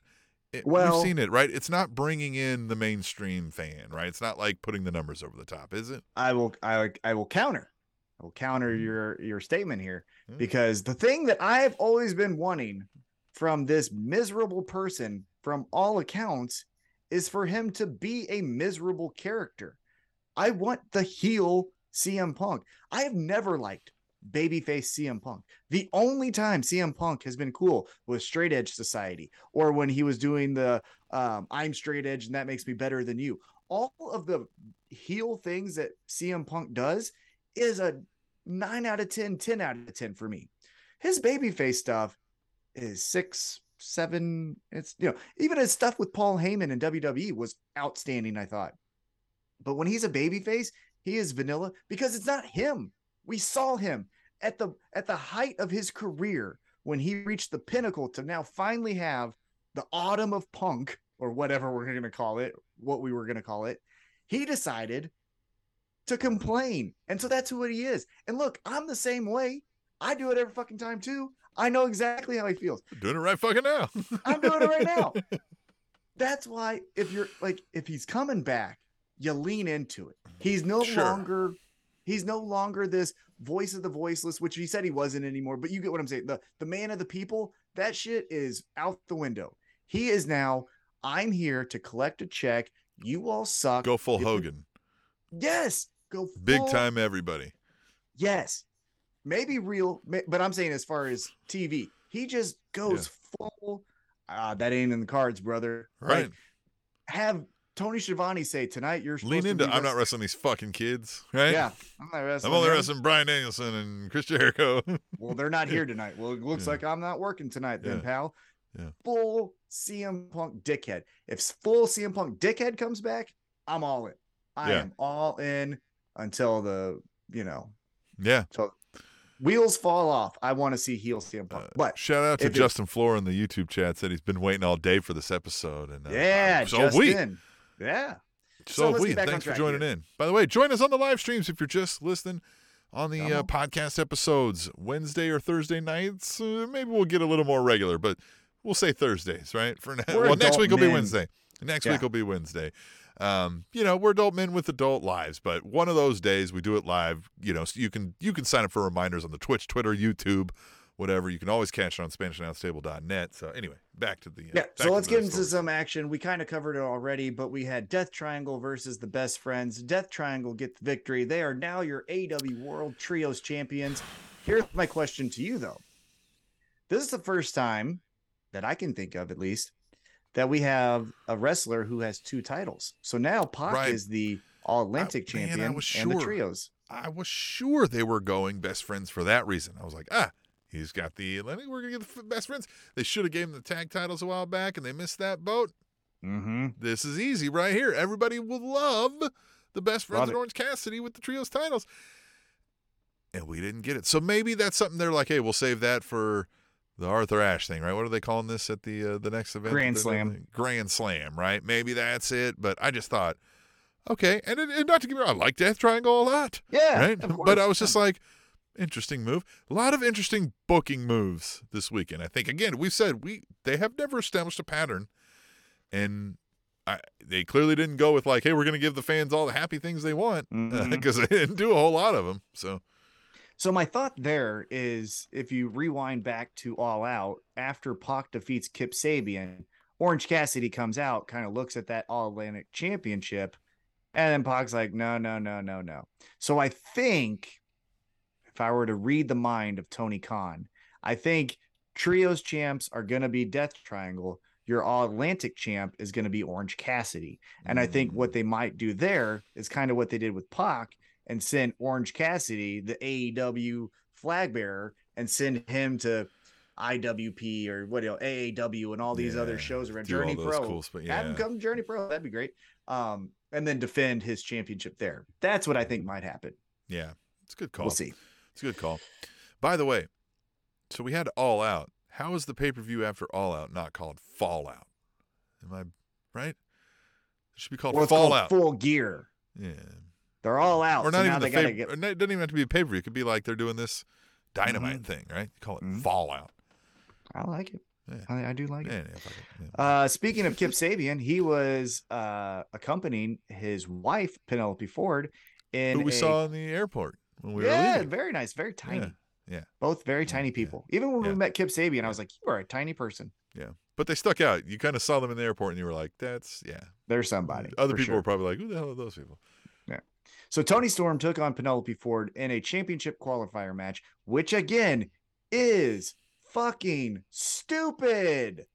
it, Well- we've seen it, right? It's not bringing in the mainstream fan, right? It's not like putting the numbers over the top, is it? I will I I will counter. I will counter Mhm. your your statement here Mm. because the thing that I've always been wanting from this miserable person from all accounts is for him to be a miserable character. I want the heel CM Punk. I have never liked babyface CM Punk. The only time CM Punk has been cool was Straight Edge Society or when he was doing the um, I'm straight edge and that makes me better than you. All of the heel things that CM Punk does is a 9 out of 10, 10 out of 10 for me. His babyface stuff is six, seven. It's, you know, even his stuff with Paul Heyman and WWE was outstanding, I thought. But when he's a babyface, he is vanilla because it's not him. We saw him at the at the height of his career when he reached the pinnacle to now finally have the autumn of punk or whatever we're going to call it, what we were going to call it. He decided to complain. And so that's who he is. And look, I'm the same way. I do it every fucking time too. I know exactly how he feels. Doing it right fucking now. I'm doing it right now. That's why if you're like if he's coming back, you lean into it. Mm-hmm. He's no Sure. longer he's no longer this voice of the voiceless, which he said he wasn't anymore, but you get what I'm saying. The the man of the people, that shit is out the window. He is now I'm here to collect a check. You all suck. Go full If you- Hogan. Yes. Go Big time everybody. Yes. Maybe real, but I'm saying as far as TV, he just goes full. Ah, that ain't in the cards, brother. Right. Like, have Tony Schiavone say tonight? You're Lean to into. I'm not wrestling- these fucking kids, right? Yeah, I'm not wrestling. I'm only him. wrestling Bryan Danielson and Chris Jericho. Well, they're not here tonight. Well, it looks Yeah. like I'm not working tonight, then, Yeah. pal. Yeah. Full CM Punk dickhead. If full CM Punk dickhead comes back, I'm all in. I Yeah. am all in until the you know yeah. so wheels fall off. I want to see heel CM Punk. Uh, but shout out to Justin Floor in the YouTube chat. Said he's been waiting all day for this episode, and uh, yeah, so have we. Justin. Yeah. So, So we. get back on Thanks for joining here. in. By the way, join us on the live streams if you're just listening on the uh, podcast episodes Wednesday or Thursday nights. Uh, maybe we'll get a little more regular, but we'll say Thursdays, right? For now. We're Well, next week will be. Wednesday. Next Yeah. week will be Wednesday. Um, you know, we're adult men with adult lives, but one of those days we do it live. You know, so you can you can sign up for reminders on the Twitch, Twitter, YouTube, whatever. You can always catch it on SpanishAnnounceTable.net. So anyway, back to the uh, Yeah, so let's get into story. some action. We kind of covered it already, but we had Death Triangle versus the Best Friends. Death Triangle get the victory. They are now your AW World Trios champions. Here's my question to you, though. This is the first time that I can think of, at least, that we have a wrestler who has two titles. So now Pac Right. is the All Atlantic I- man, champion was and the trios. I was sure they were going best friends for that reason. I was like, ah, he's got the Atlantic. We're gonna get the best friends. They should have gave him the tag titles a while back, and they missed that boat. Mm-hmm. This is easy right here. Everybody will love the best friends in. Orange Cassidy with the trios titles, and we didn't get it. So maybe that's something they're like, hey, we'll save that for the Arthur Ashe thing, right? What are they calling this at the uh, the next event? Grand Slam. Grand Slam, right? Maybe that's it. But I just thought, okay, and, and not to give me wrong, I like Death Triangle a lot Yeah, right? But. I was just like, interesting move. A lot of interesting booking moves this weekend. I think again, we've said we they have never established a pattern, and I, they clearly didn't go with like, hey, we're going to give the fans all the happy things they want because they didn't do a whole lot of them. So So my thought there is if you rewind back to All Out after Pac defeats Kip Sabian, Orange Cassidy comes out, kind of looks at that All Atlantic Championship, and then Pac's like, no, no, no, no, no. So I think if I were to read the mind of Tony Khan, I think trios champs are going to be Death Triangle. Your All Atlantic champ is going to be Orange Cassidy. And I think what mm. they might do there is kind of what they did with Pac and send Orange Cassidy, the AEW flag bearer, and send him to IWP or what else, AAW and all these other shows around Journey Pro. cool sp- Have him come to Journey Pro. That'd be great. Um, and then defend his championship there. That's what I think might happen. yeah, it's a good call. We'll see. It's a good call. By the way, so we had All Out. How is the pay per view after All Out not called Fallout? Am I right? It should be called Well, it's called Fallout. full gear. yeah. They're all out. or so not now even they the gotta fav- get not- it doesn't even have to be a pay per view. It could be like they're doing this dynamite thing, right? You Call it Mhm. Fallout. I like it. Yeah. I, I do like it. Yeah, it. Yeah. Uh, speaking of Kip Sabian, he was uh, accompanying his wife Penelope Ford in Who we a- saw in the airport when we were yeah, leaving. very nice, very tiny. yeah. both very tiny people. Even when we met Kip Sabian, I was like, "You are a tiny person." Yeah, but they stuck out. You kind of saw them in the airport, and you were like, "That's yeah." There's somebody. Other people sure. were probably like, "Who the hell are those people?" So Toni Storm took on Penelope Ford in a championship qualifier match, which again is fucking stupid.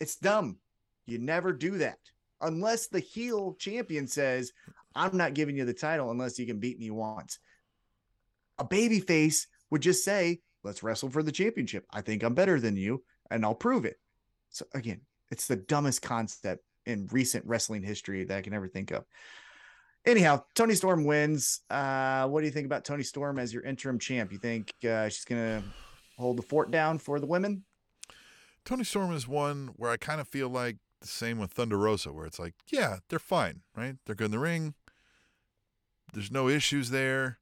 It's dumb. You never do that unless the heel champion says, "I'm not giving you the title unless you can beat me once." A baby face would just say, "Let's wrestle for the championship. I think I'm better than you, and I'll prove it." So again, it's the dumbest concept in recent wrestling history that I can ever think of. Anyhow, Toni Storm wins. Uh, what do you think about Toni Storm as your interim champ? You think uh, she's gonna hold the fort down for the women? Toni Storm is one where I kind of feel like the same with Thunder Rosa, where it's like, yeah, they're fine, right? They're good in the ring. There's no issues there,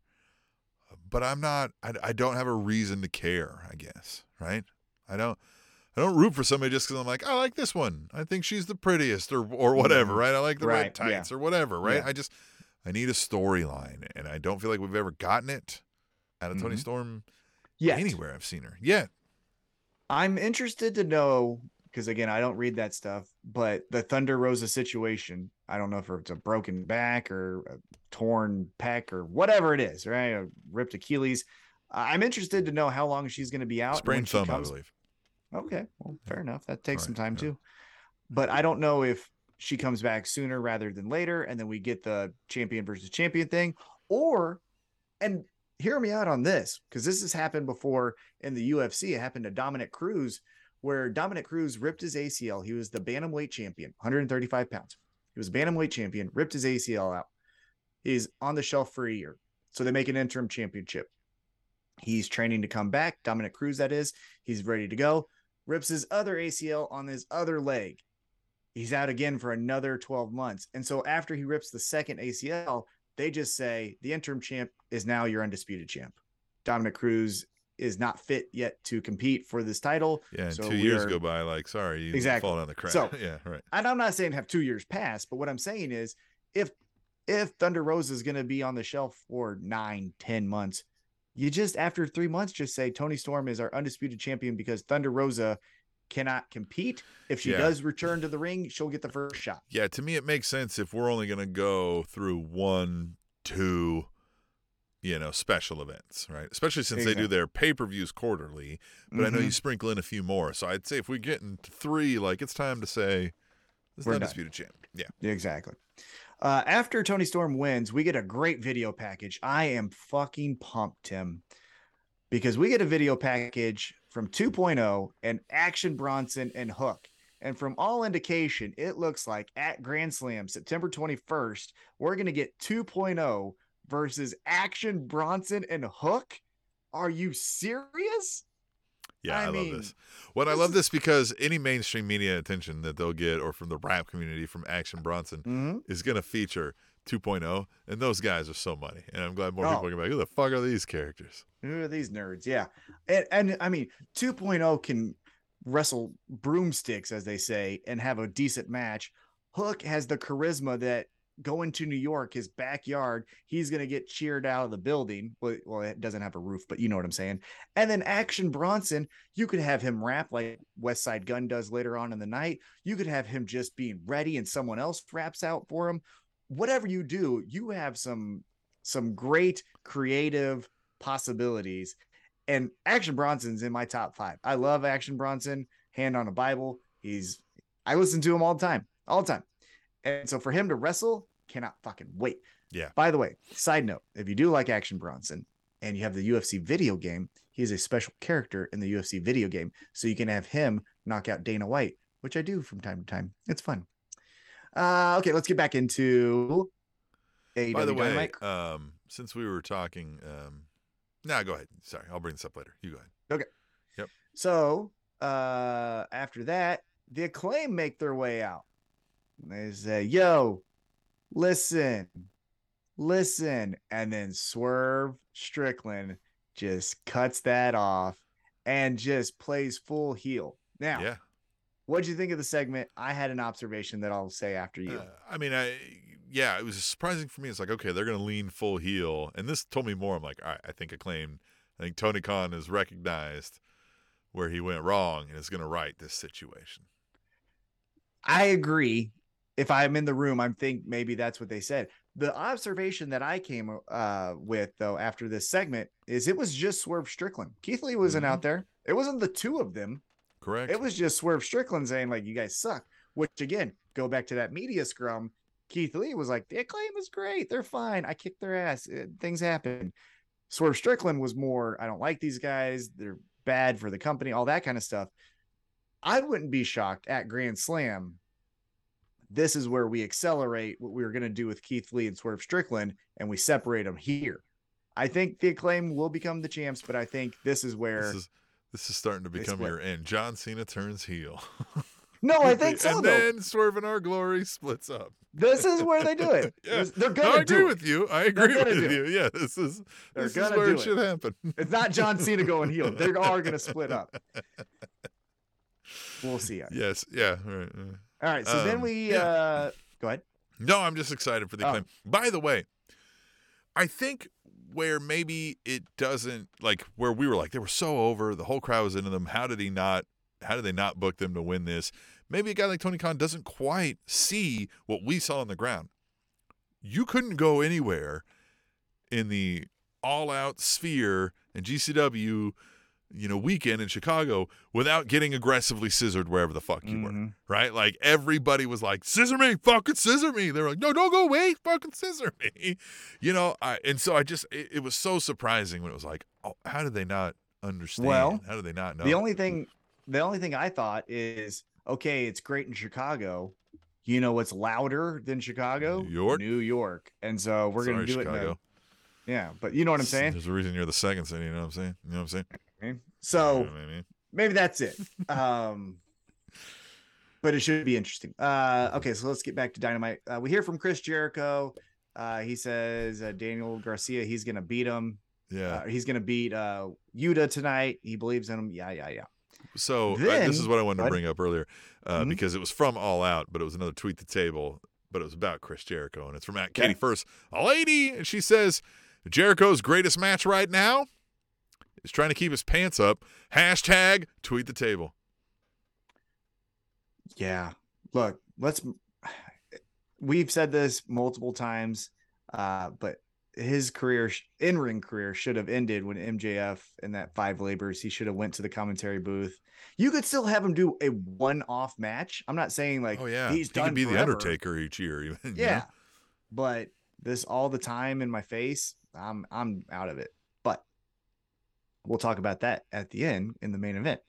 but I'm not. I, I don't have a reason to care. I guess, right? I don't. I don't root for somebody just because I'm like, I like this one. I think she's the prettiest, or or whatever, right? I like the red Right, yeah. tights or whatever, right? Yeah. I just I need a storyline, and I don't feel like we've ever gotten it out of Toni Mhm. Storm Yeah. anywhere I've seen her. yet. I'm interested to know because again, I don't read that stuff, but the Thunder Rosa situation. I don't know if it's a broken back or a torn pec or whatever it is, right? A ripped Achilles. I'm interested to know how long she's going to be out. sprained thumb, I believe. Okay, well, fair enough. That takes some time yeah. too. But I don't know if she comes back sooner rather than later, and then we get the champion versus champion thing. Or, and hear me out on this, because this has happened before in the UFC. It happened to Dominick Cruz, where Dominick Cruz ripped his ACL. He was the bantamweight champion, 135 pounds. He was bantamweight champion, ripped his ACL out. He's on the shelf for a year. So they make an interim championship. He's training to come back. Dominick Cruz, that is. He's ready to go. Rips his other ACL on his other leg. He's out again for another 12 months. And so after he rips the second ACL, they just say the interim champ is now your undisputed champ. Dominick Cruz is not fit yet to compete for this title. Yeah, and So two years are- go by, like, sorry, you Exactly. fall down the crack. So- yeah, right. and I'm not saying have two years pass, but what I'm saying is if if Thunder Rosa is going to be on the shelf for nine, ten months, you just after three months just say Toni Storm is our undisputed champion because Thunder Rosa cannot compete. If she Yeah. does return to the ring, she'll get the first shot. Yeah, to me, it makes sense if we're only going to go through one, two, you know, special events, right? Especially since they do their pay per views quarterly. But I know you Mhm. sprinkle in a few more. So I'd say if we get into three, like, it's time to say this is We're the done. undisputed champ. Yeah. Exactly. Uh, after Toni Storm wins, we get a great video package. I am fucking pumped, Tim, because we get a video package from 2.0 and Action Bronson and Hook. And from all indication, it looks like at Grand Slam, September 21st, we're going to get 2.0 versus Action Bronson and Hook. Are you serious? Yeah, I, I love mean, this. Well, I love is- this because any mainstream media attention that they'll get or from the rap community from Action Bronson Mm-hmm. is going to feature 2.0, and those guys are so money. And I'm glad more Oh. people are going to be like, who the fuck are these characters? Who are these nerds? Yeah. And, and I mean, 2.0 can wrestle broomsticks, as they say, and have a decent match. Hook has the charisma that going to New York, his backyard, he's going to get cheered out of the building. Well, well, it doesn't have a roof, but you know what I'm saying. And then Action Bronson, you could have him rap like Westside Gunn does later on in the night. You could have him just being ready and someone else raps out for him. Whatever you do, you have some some great creative possibilities. And Action Bronson's in my top five. I love Action Bronson, hand on a Bible. He's I listen to him all the time, all the time. And so for him to wrestle, cannot fucking wait. Yeah. By the way, side note, if you do like Action Bronson and you have the UFC video game, he's a special character in the UFC video game. So you can have him knock out Dana White, which I do from time to time. It's fun. Uh okay, let's get back into AEW By the way, Dynamite. um, since we were talking, um, nah, go ahead. Sorry, I'll bring this up later. You go ahead. Okay. Yep. So uh after that, the acclaim make their way out. They say, yo, listen, listen. And then Swerve Strickland just cuts that off and just plays full heel. Now, Yeah. What'd you think of the segment? I had an observation that I'll say after you. Uh, I mean, I yeah, it was surprising for me. It's like okay, they're gonna lean full heel, and this told me more. I'm like, all right, I think acclaimed. I think Tony Khan has recognized where he went wrong and is gonna right this situation. I agree. If I'm in the room, I'm think maybe that's what they said. The observation that I came uh, with though after this segment is it was just Swerve Strickland. Keith Lee wasn't out there. It wasn't the two of them. Correct. It was just Swerve Strickland saying like you guys suck. Which again, go back to that media scrum. Keith Lee was like the acclaim is great. They're fine. I kicked their ass. Uh, Things happen. Swerve Strickland was more I don't like these guys. They're bad for the company. All that kind of stuff. I wouldn't be shocked at Grand Slam. This is where we accelerate what we were going to do with Keith Lee and Swerve Strickland, and we separate them here. I think the acclaim will become the champs, but I think this is where this is this is starting to become your end. John Cena turns heel. no, I think so. and though. then Swerve in Our Glory splits up. This is where they do it. Yeah. They're gonna I agree do it. with you. I agree with you. Yeah, this is They're this is where it it. should happen. It's not John Cena going heel. They are going to split up. We'll see. Yes. Yeah. All right. All right. So then Um, we yeah. uh go ahead. No, I'm just excited for the Oh. claim. By the way, I think where maybe it doesn't like where we were like they were so over, the whole crowd was into them. How did he not? How did they not book them to win this? Maybe a guy like Tony Khan doesn't quite see what we saw on the ground. You couldn't go anywhere in the all-out sphere and GCW you know, weekend in Chicago without getting aggressively scissored wherever the fuck you were. Mhm. Right? Like everybody was like, scissor me, fucking scissor me. They were like, no, don't go away, fucking scissor me. You know, I and so I just it, it was so surprising when it was like, oh, how did they not understand? Well, how did they not know? The only thing, the only thing I thought is, okay, it's great in Chicago. You know what's louder than Chicago? New York. New York. And so we're Sorry, gonna do it. In a, yeah, but you know what I'm saying. There's a reason you're the second city, you know what I'm saying? You know what I'm saying? You So I mean? maybe that's it. Um, but it should be interesting. Uh, okay, so let's get back to Dynamite. Uh, we hear from Chris Jericho. Uh, he says uh, Daniel Garcia, he's gonna beat him. Yeah. Uh, he's gonna beat uh Yuta tonight. He believes in him. Yeah, yeah, yeah. So uh, Then- this is what I wanted to bring up earlier, uh, Mhm. because it was from All Out, but it was another tweet the table, but it was about Chris Jericho, and it's from at Katie Okay. First, a lady, and she says Jericho's greatest match right now is trying to keep his pants up. Hashtag tweet the table. Yeah. Look, let's we've said this multiple times, uh, but his career in ring career should have ended when MJF and that five labors. He should have went to the commentary booth. You could still have him do a one-off match. I'm not saying like oh yeah, he's he done could be the. Undertaker each year. Even, you know? Yeah. But this all the time in my face, I'm I'm out of it. We'll talk about that at the end in the main event.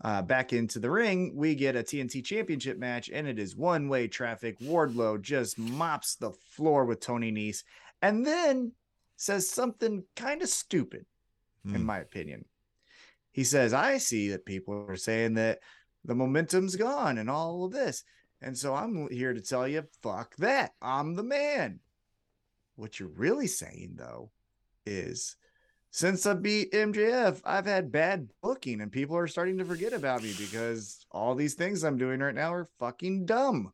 Uh, back into the ring, we get a TNT Championship match, and it is one-way traffic. Wardlow just mops the floor with Tony Nese, and then says something kind of stupid, in Hmm. my opinion. He says, "I see that people are saying that the momentum's gone and all of this, and so I'm here to tell you, fuck that. I'm the man." What you're really saying, though, is since I beat MJF, I've had bad booking and people are starting to forget about me because all these things I'm doing right now are fucking dumb.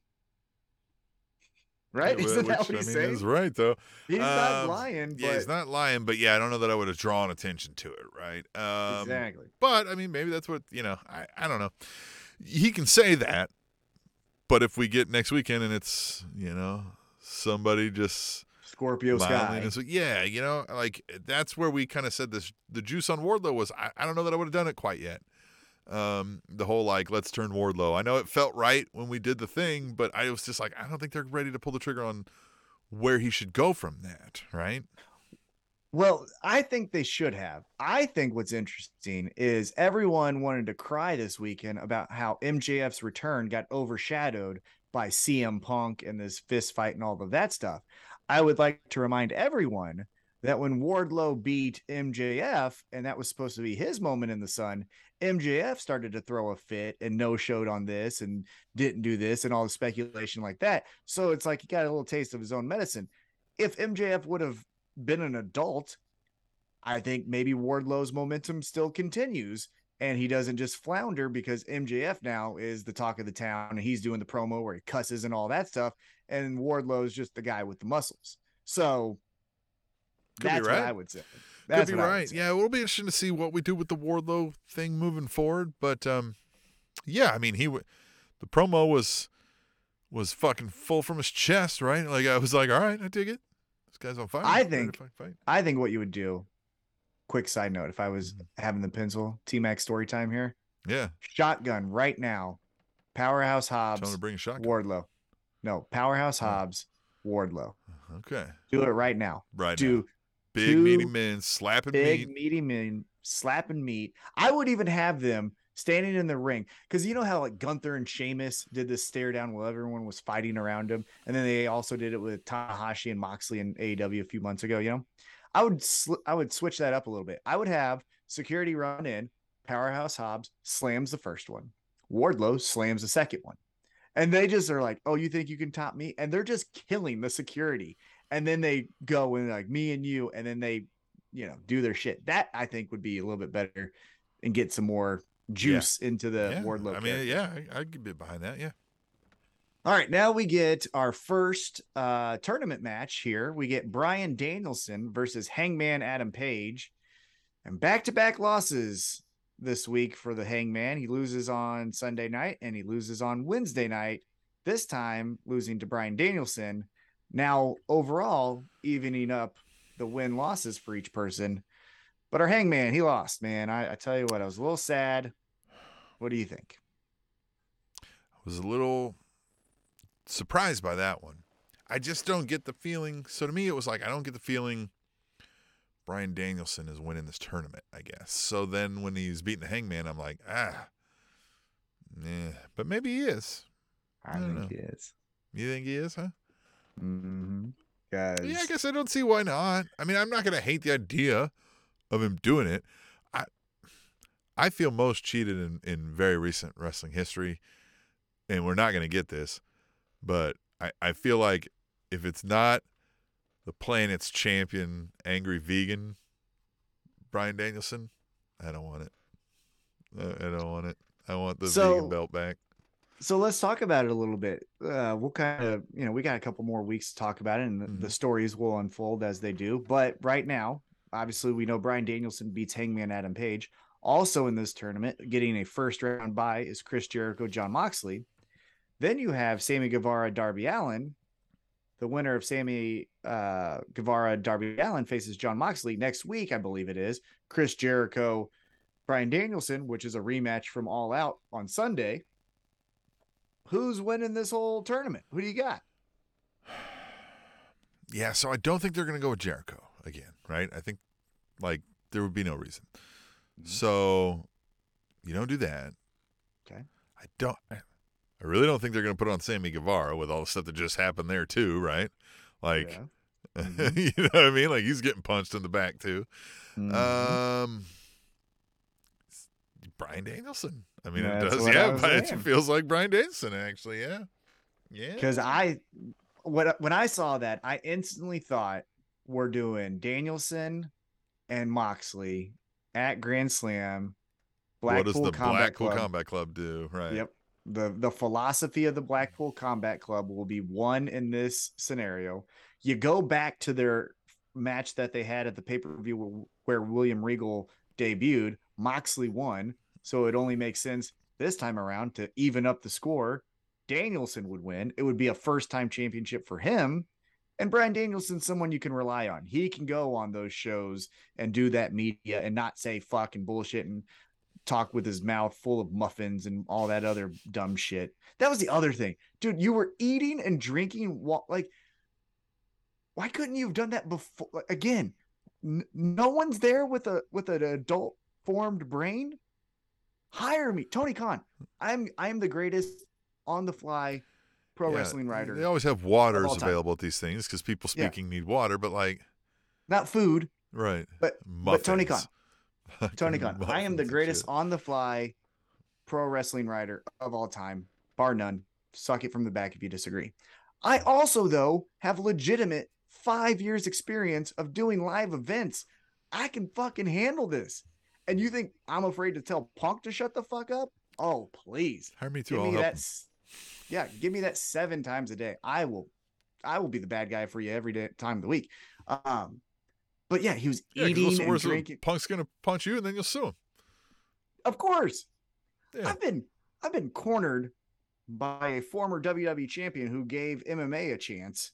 Right? Yeah, Isn't that what he's I mean, saying? is right though. He's not Um, lying, Yeah, he's not lying, but yeah, I don't know that I would have drawn attention to it, right? Um, exactly. But I mean, maybe that's what you know. I I don't know. He can say that, but if we get next weekend and it's you know somebody just Scorpio Sky. yeah, you know, like that's where we kind of said this. The juice on Wardlow was I, I don't know that I would have done it quite yet. Um, the whole like let's turn Wardlow. I know it felt right when we did the thing, but I was just like I don't think they're ready to pull the trigger on where he should go from that, right? Well, I think they should have. I think what's interesting is everyone wanted to cry this weekend about how MJF's return got overshadowed by CM Punk and this fist fight and all of that stuff. I would like to remind everyone that when Wardlow beat MJF, and that was supposed to be his moment in the sun, MJF started to throw a fit and no showed on this and didn't do this and all the speculation like that. So it's like he got a little taste of his own medicine. If MJF would have been an adult, I think maybe Wardlow's momentum still continues and he doesn't just flounder because MJF now is the talk of the town and he's doing the promo where he cusses and all that stuff. And Wardlow is just the guy with the muscles. So Could be that's right. what I would say. That's Could be what I would right. Yeah, it'll be interesting to see what we do with the Wardlow thing moving forward. But um, yeah, I mean, he w- the promo was was fucking full from his chest, right? Like I was like, all right, I dig it. This guy's on fire. I think-. I think what you would do, quick side note, if I was Mm-hmm. having the pencil, T Mac story time here, Yeah, shotgun right now, Powerhouse tell him Hobbs, to bring a shotgun. Wardlow. No, Powerhouse. Hobbs, Wardlow. Okay, Do it right now. right. now. Do big two meaty men slapping big meat. meaty men slapping meat. I would even have them standing in the ring because you know how like Gunther and Sheamus did this stare down while everyone was fighting around him, and then they also did it with Tanahashi and Moxley and AEW a few months ago. You know, I would sl- I would switch that up a little bit. I would have security run in, Powerhouse Hobbs slams the first one, Wardlow slams the second one. And they just are like, "Oh, you think you can top me?" And they're just killing the security. And then they go and like me and you, and then they you know, do their shit. That I think would be a little bit better and get some more juice into the yeah, Wardlow. I mean, character. yeah, I, I'd get behind that. Yeah. All right, now we get our first uh tournament match here. We get Bryan Danielson versus Hangman Adam Page. And back-to-back losses this week for the Hangman. He loses on Sunday night and he loses on Wednesday night. This time losing to Bryan Danielson. Now overall evening up the win losses for each person. But our Hangman, he lost, man. I, I tell you what, I was a little sad. What do you think? I was a little surprised by that one. I just don't get the feeling. So to me, it was like I don't get the feeling Bryan Danielson is winning this tournament. I guess. So then when he's beating the Hangman, I'm like, ah, yeah. But maybe he is. I, I think know. he is. You think he is, huh? Mm-hmm. Yeah, I guess I don't see why not. I mean, I'm not gonna hate the idea of him doing it. I I feel most cheated in, in very recent wrestling history, and we're not gonna get this, but I, I feel like if it's not the planet's champion, angry vegan, Bryan Danielson, I don't want it. I, don't want it. I want the So- vegan belt back. So let's talk about it a little bit. Uh, we'll kind of, you know, we got a couple more weeks to talk about it, and the, the stories will unfold as they do. But right now, obviously, we know Bryan Danielson beats Hangman Adam Page. Also in this tournament, getting a first round bye is Chris Jericho, Jon Moxley. Then you have Sammy Guevara, Darby Allin. The winner of Sammy uh, Guevara, Darby Allin faces Jon Moxley next week, I believe it is. Chris Jericho, Bryan Danielson, which is a rematch from All Out on Sunday who's winning this whole tournament? Who do you got? Yeah, so I don't think they're going to go with Jericho again, right? I think like there would be no reason. Mhm. So you don't do that. Okay. I don't. I I really don't think they're going to put on Sammy Guevara with all the stuff that just happened there too, right? Like, Yeah. Mhm. you know what I mean? Like he's getting punched in the back too. Mhm. Um, Bryan Danielson. I mean, it does. Yeah, but it saying. feels like Bryan Danielson actually. Yeah. Yeah. because I what when I saw that, I instantly thought we're doing Danielson and Moxley at Grand Slam. what does the Combat Blackpool Club. Combat Club do? Right. Yep. The the philosophy of the Blackpool Combat Club will be one in this scenario. You go back to their match that they had at the pay-per-view where William Regal debuted, Moxley won, so it only makes sense this time around to even up the score. Danielson would win. It would be a first-time championship for him. And Bryan Danielson's someone you can rely on. He can go on those shows and do that media and not say fucking bullshit and talk with his mouth full of muffins and all that other dumb shit. That was the other thing. Dude, you were eating and drinking wa- like why couldn't you have done that before like, again? N- no one's there with a with an adult formed brain. Hire me, Tony Khan. I'm I'm the greatest on the fly pro Yeah, wrestling writer. They always have waters available at these things because people Yeah. speaking need water, but like, Not food, right. but but Tony Khan. Tony Khan. I am the greatest on the fly pro wrestling writer of all time, bar none. Suck it from the back if you disagree. I also, though, have legitimate five years experience of doing live events. I can fucking handle this. And you think I'm afraid to tell Punk to shut the fuck up? Oh, please. Hire me too. Give me that. Yeah, give me that seven times a day. I will, I will be the bad guy for you every day time of the week. Um, but yeah, he was Yeah, eating and drinking. Punk's gonna punch you, and then you'll sue him. Of course. Yeah. I've been I've been cornered by a former WWE champion who gave MMA a chance.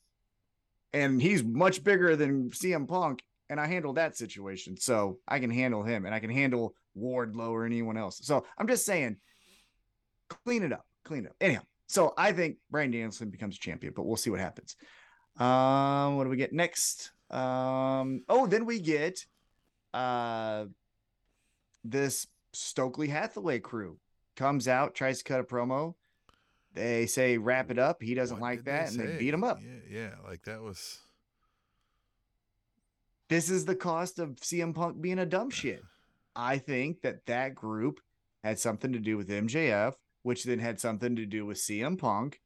And he's much bigger than CM Punk. And I handled that situation. So I can handle him and I can handle Wardlow or anyone else. So I'm just saying, clean it up. Clean it up. Anyhow, so I think Bryan Danielson becomes champion, but we'll see what happens. Um, what do we get next? Um, oh, then we get uh this Stokely Hathaway crew comes out, tries to cut a promo. They say wrap it up. He doesn't What like did they that, and they beat him up. Yeah, yeah, like that was. This is the cost of CM Punk being a dumb shit. I think that that group had something to do with MJF, which then had something to do with CM Punk.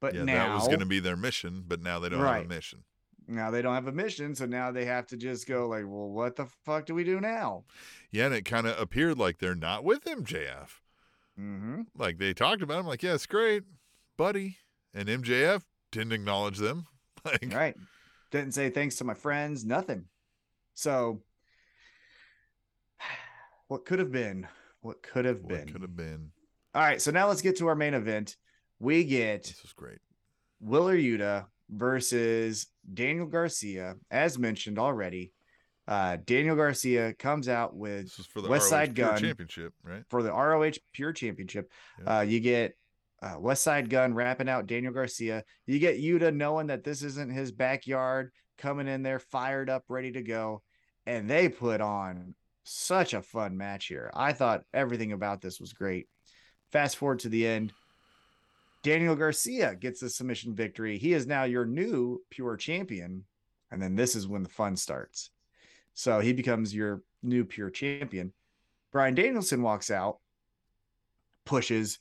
But yeah, now that was going to be their mission, but now they don't have a mission. Now they don't have a mission, so now they have to just go like, well, what the fuck do we do now? Yeah, and it kind of appeared like they're not with MJF. Mm-hmm. Like they talked about him, like, yeah, it's great, buddy. And MJF didn't acknowledge them. Like, Right. Didn't say thanks to my friends, nothing. So what could have been? What could have what been? could have been? All right, so now let's get to our main event. We get This is great. Wheeler Yuta versus Daniel Garcia, as mentioned already. Uh, Daniel Garcia comes out with for the West ROH Side Gun. Championship, right? for the ROH Pure Championship. Yeah. Uh, you get uh, Westside Gunn wrapping out Daniel Garcia. You get Yuta knowing that this isn't his backyard, coming in there fired up, ready to go. And they put on such a fun match here. I thought everything about this was great. Fast forward to the end. Daniel Garcia gets the submission victory. He is now your new pure champion. And then this is when the fun starts. So he becomes your new pure champion. Bryan Danielson walks out, pushes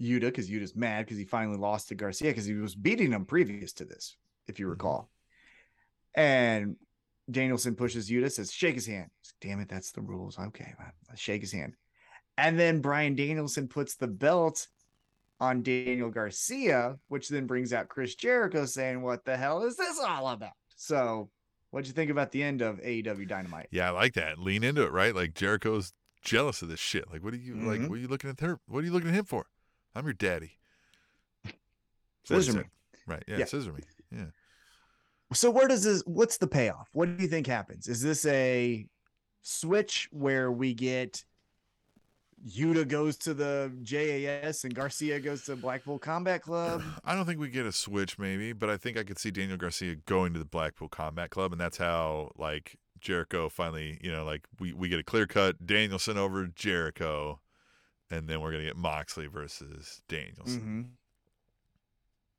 Yuta because Yuta's mad because he finally lost to Garcia because he was beating him previous to this, if you Mhm. recall. And Danielson pushes Yuta, says, shake his hand. Damn it, that's the rules. Okay, man. Let's shake his hand. And then Bryan Danielson puts the belt on Daniel Garcia, which then brings out Chris Jericho saying, What the hell is this all about? So, what'd you think about the end of AEW Dynamite? Yeah, I like that. Lean into it, right? Like Jericho's jealous of this shit. Like, what are you like? Mhm. What are you looking at her? What are you looking at him for? I'm your daddy. Scissor me. Right? Yeah, Yeah. scissor me. Yeah. So where does this what's the payoff? What do you think happens? Is this a switch where we get Yuta goes to the JAS and Garcia goes to Blackpool Combat Club? I don't think we get a switch, maybe, but I think I could see Daniel Garcia going to the Blackpool Combat Club, and that's how like Jericho finally, you know, like we we get a clear cut Danielson over Jericho, and then we're gonna get Moxley versus Danielson. Mhm.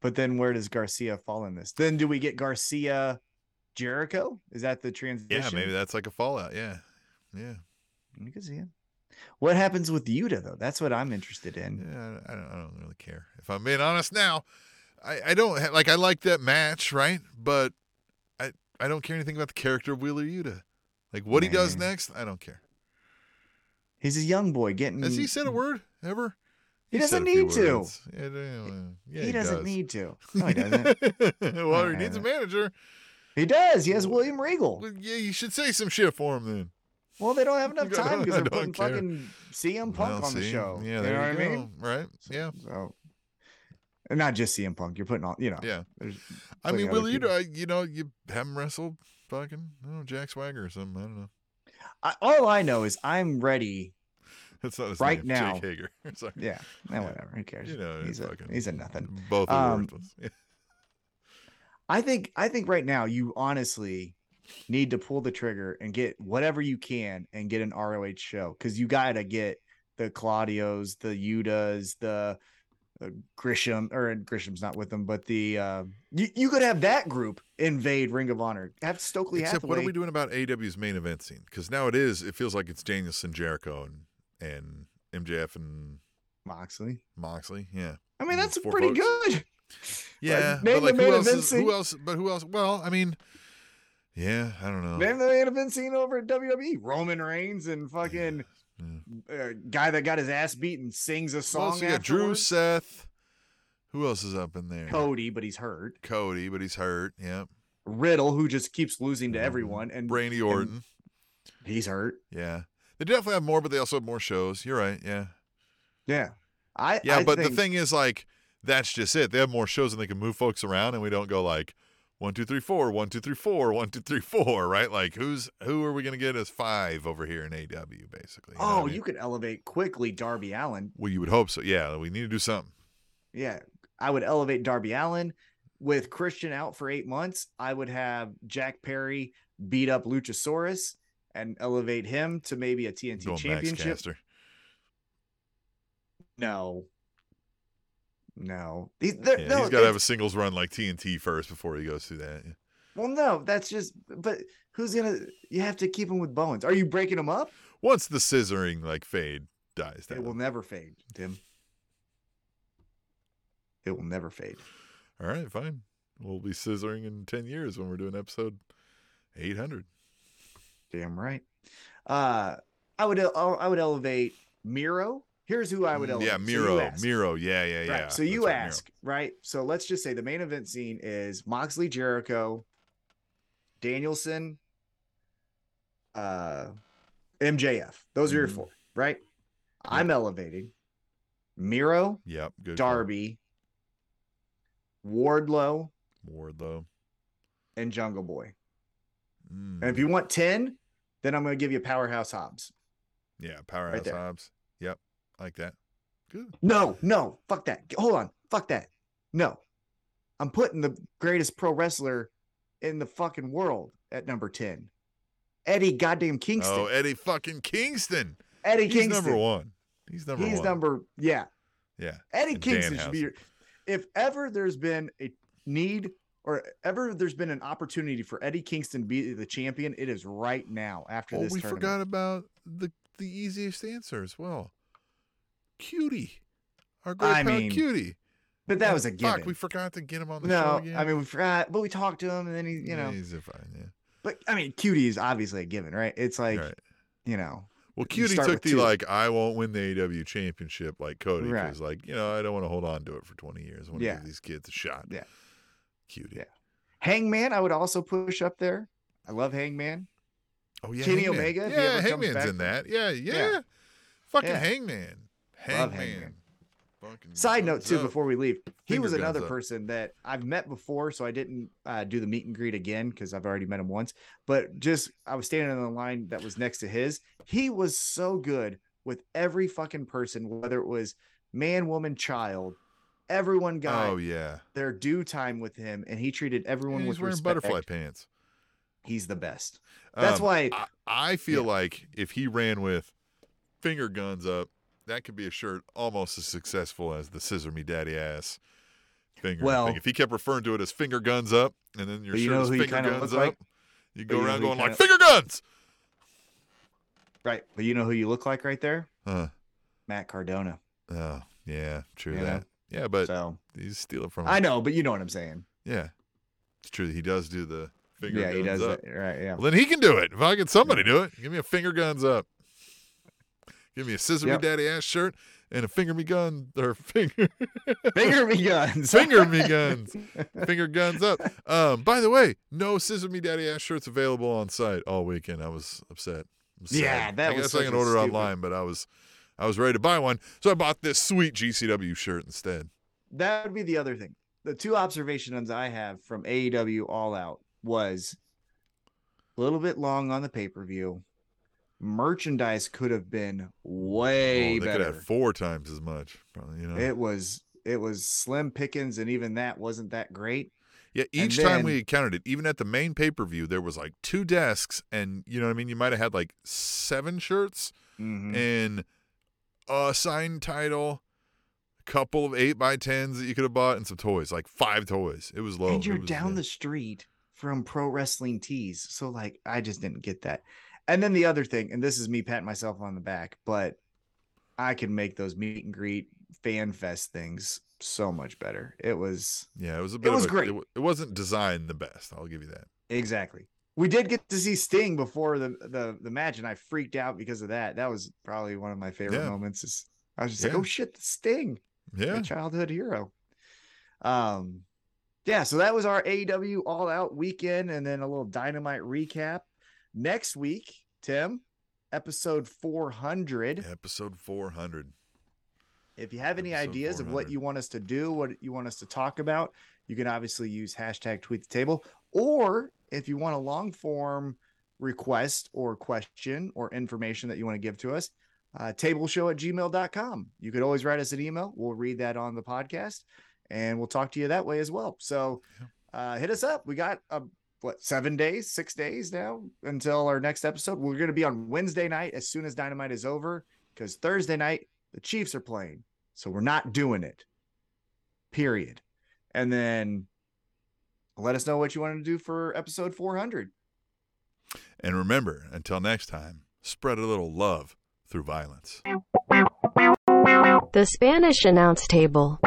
But then where does Garcia fall in this? Then do we get Garcia Jericho? Is that the transition? Yeah, maybe that's like a fallout. Yeah, yeah, You can see it. What happens with Yuta though? That's what I'm interested in. yeah. I don't, I don't really care if I'm being honest. Now, I I don't ha- like I like that match, right? But I I don't care anything about the character of Wheeler Yuta. Like what he does next, I don't care. He's a young boy getting. Has he said a word ever? Mm. He doesn't need to. Yeah, yeah, yeah, he, doesn't does. need to. No, he doesn't. well, he needs a Uh, manager. he does. He has William Regal. Well, yeah, you should say some shit for him then. Well, they don't have enough time because they're putting care. fucking CM Punk Well, on the show. Yeah, you know what I mean? Right? Yeah, So, and not just CM Punk. You're putting all, you know. yeah. I mean, Will you? people. You know, you have him wrestle fucking know Jack Swagger or something. I don't know. I, all I know is I'm ready. That's not his Right name. now. Jake Hager. Sorry. Yeah, eh, whatever. Who cares? You know, he's a fucking- he's a nothing. Both are Um, worthless. I think I think right now you honestly need to pull the trigger and get whatever you can and get an ROH show because you got to get the Claudios, the Yutas, the uh, Grisham or Grisham's not with them, but the uh, you you could have that group invade Ring of Honor. Have Stokely Except, Hathaway. what are we doing about AW's main event scene? Because now it is. It feels like it's Danielson, Jericho, and and MJF and Moxley. Moxley. Yeah. I mean, Mm, that's pretty folks. good. Yeah, name but like who main else? event Is, who else? But who else? Well, I mean, yeah, I don't know. Name the main event scene over at WWE. Roman Reigns and fucking Yeah. uh, guy that got his ass beat and sings a song. so you Drew. Seth. Who else is up in there? Cody, but he's hurt. Cody, but he's hurt. Yeah. Riddle, who just keeps losing to Mhm. everyone, and Randy Orton. he's hurt. Yeah. They definitely have more, but they also have more shows. You're right. Yeah. Yeah, I Yeah, I but think- the thing is, like, that's just it. They have more shows and they can move folks around, and we don't go like one, two, three, four, one, two, three, four, one, two, three, four, right? Like, who's who are we gonna get as five over here in AW, basically? know what oh, I Oh, mean? you could elevate quickly Darby Allin. Well, you would hope so. Yeah, we need to do something. Yeah, I would elevate Darby Allin with Christian out for eight months. I would have Jack Perry beat up Luchasaurus and elevate him to maybe a TNT Going championship. No, no, He, yeah, no, he's got to have a singles run like TNT first before he goes through that. Yeah. Well, no, that's just. But who's gonna? You have to keep him with Bowens. Are you breaking him up? Once the scissoring like fade dies It will never fade, Tim. It will never fade. All right, fine. We'll be scissoring in ten years when we're doing episode eight hundred. Damn right. Uh, I would I would elevate Miro. Here's who I would elevate. Mm, Yeah, Miro, ask. Miro. Yeah, yeah, yeah. Right. So you That's ask, right? So let's just say the main event scene is Moxley, Jericho, Danielson, uh, MJF. Those are your Mhm. four, right? I'm elevating Miro, Yep. Good. call. Darby, Wardlow, Wardlow. and Jungle Boy. Mm. And if you want 10, then I'm going to give you Powerhouse Hobbs. Yeah, Powerhouse there. Hobbs. Like that. Good. No, no, fuck that. Hold on, fuck that. No, I'm putting the greatest pro wrestler in the fucking world at number ten, Eddie goddamn Kingston. Oh, Eddie fucking Kingston. Eddie Kingston. He's Kingston. number one. He's number He's one. number yeah. Yeah. Eddie And Kingston should be. Your, if ever there's been a need or ever there's been an opportunity for Eddie Kingston to be the champion, it is right now after Oh, this we tournament. forgot about the the easiest answer as well. QT. Our great I pal mean, QT. but that was a given. Fuck, we forgot to get him on the show no, again. I mean we forgot, but we talked to him, and then he, you know, He's a fine, yeah. but I mean, QT is obviously a given, right? It's like, right. you know, Well, QT took the two. like, I won't win the AW championship like Cody Right. because, like, you know, I don't want to hold on to it for 20 years. I want to Yeah. give these kids a shot. Yeah. QT. Yeah. Hangman, I would also push up there. I love Hangman. Oh, yeah. Kenny Hangman. Omega, Yeah, Hangman's in that. Yeah, yeah. Yeah. Fucking Yeah. Hangman. Love Hangman. Hangman. Side note too, up. before we leave, he Finger was guns another up. person that I've met before, so I didn't uh, do the meet and greet again because I've already met him once. But just I was standing in the line that was next to his. He was so good with every fucking person, whether it was man, woman, child. Everyone got Oh, yeah. their due time with him, and he treated everyone And with wearing respect. butterfly pants. He's the best. That's Um, why I, I feel Yeah. like if he ran with finger guns up, that could be a shirt almost as successful as the scissor me daddy ass finger Well- thing. If he kept referring to it as finger guns up, and then your But you shirt know is finger guns up, like? you But go you know around going like kinda- finger guns. right, but you know who you look like right there? Huh. Matt Cardona. Oh, yeah, true You know? that. Yeah, but so he's stealing from. I know, but you know what I'm saying. Yeah, it's true. He does do the finger yeah, he does up. that. Right. Yeah. Well, then he can do it. If I get somebody do it, give me a finger guns up. Give me a scissor Yep. me daddy ass shirt and a finger me gun or finger Finger me guns. finger me guns. Finger guns up. Um, by the way, no scissor me daddy ass shirts available on site all weekend. I was upset. I'm sad. Yeah, that I was guess I can order stupid- online, but I was I was ready to buy one, so I bought this sweet GCW shirt instead. that would be the other thing. The two observations I have from AEW All Out was a little bit long on the pay per view. Merchandise could have been way Oh, they could better. have four times as much, probably. You know. It was it was slim pickings, and even that wasn't that great. Yeah, each time we counted it, even at the main pay per view, there was like two desks, and you know what I mean. You might have had like seven shirts Mhm. and a signed title, a couple of eight by tens that you could have bought, and some toys, like five toys. It was low. and you're down the street from pro wrestling tees so like i just didn't get that and then the other thing and this is me patting myself on the back but i can make those meet and greet fan fest things so much better it was yeah, it was a bit. was a, great. It, it wasn't designed the best. I'll give you that. exactly we did get to see sting before the the, the match and i freaked out because of that that was probably one of my favorite Yeah. moments is i was just like oh shit the sting Yeah, my childhood hero. Um, yeah, so that was our AEW All Out weekend, and then a little Dynamite recap. Next week, Tim, episode four hundred. episode four hundred. If you have any Episode ideas of what you want us to do, what you want us to talk about, you can obviously use hashtag tweet the table. Or if you want a long form request or question or information that you want to give to us, uh, tableshow at gmail.com. You could always write us an email. We'll read that on the podcast and we'll talk to you that way as well. So uh, hit us up. We got uh, what seven days, six days now until our next episode. We're going to be on Wednesday night as soon as Dynamite is over because Thursday night the Chiefs are playing. So we're not doing it. Period. And then let us know what you want to do for episode 400. And remember, until next time, spread a little love through violence. The Spanish announce table.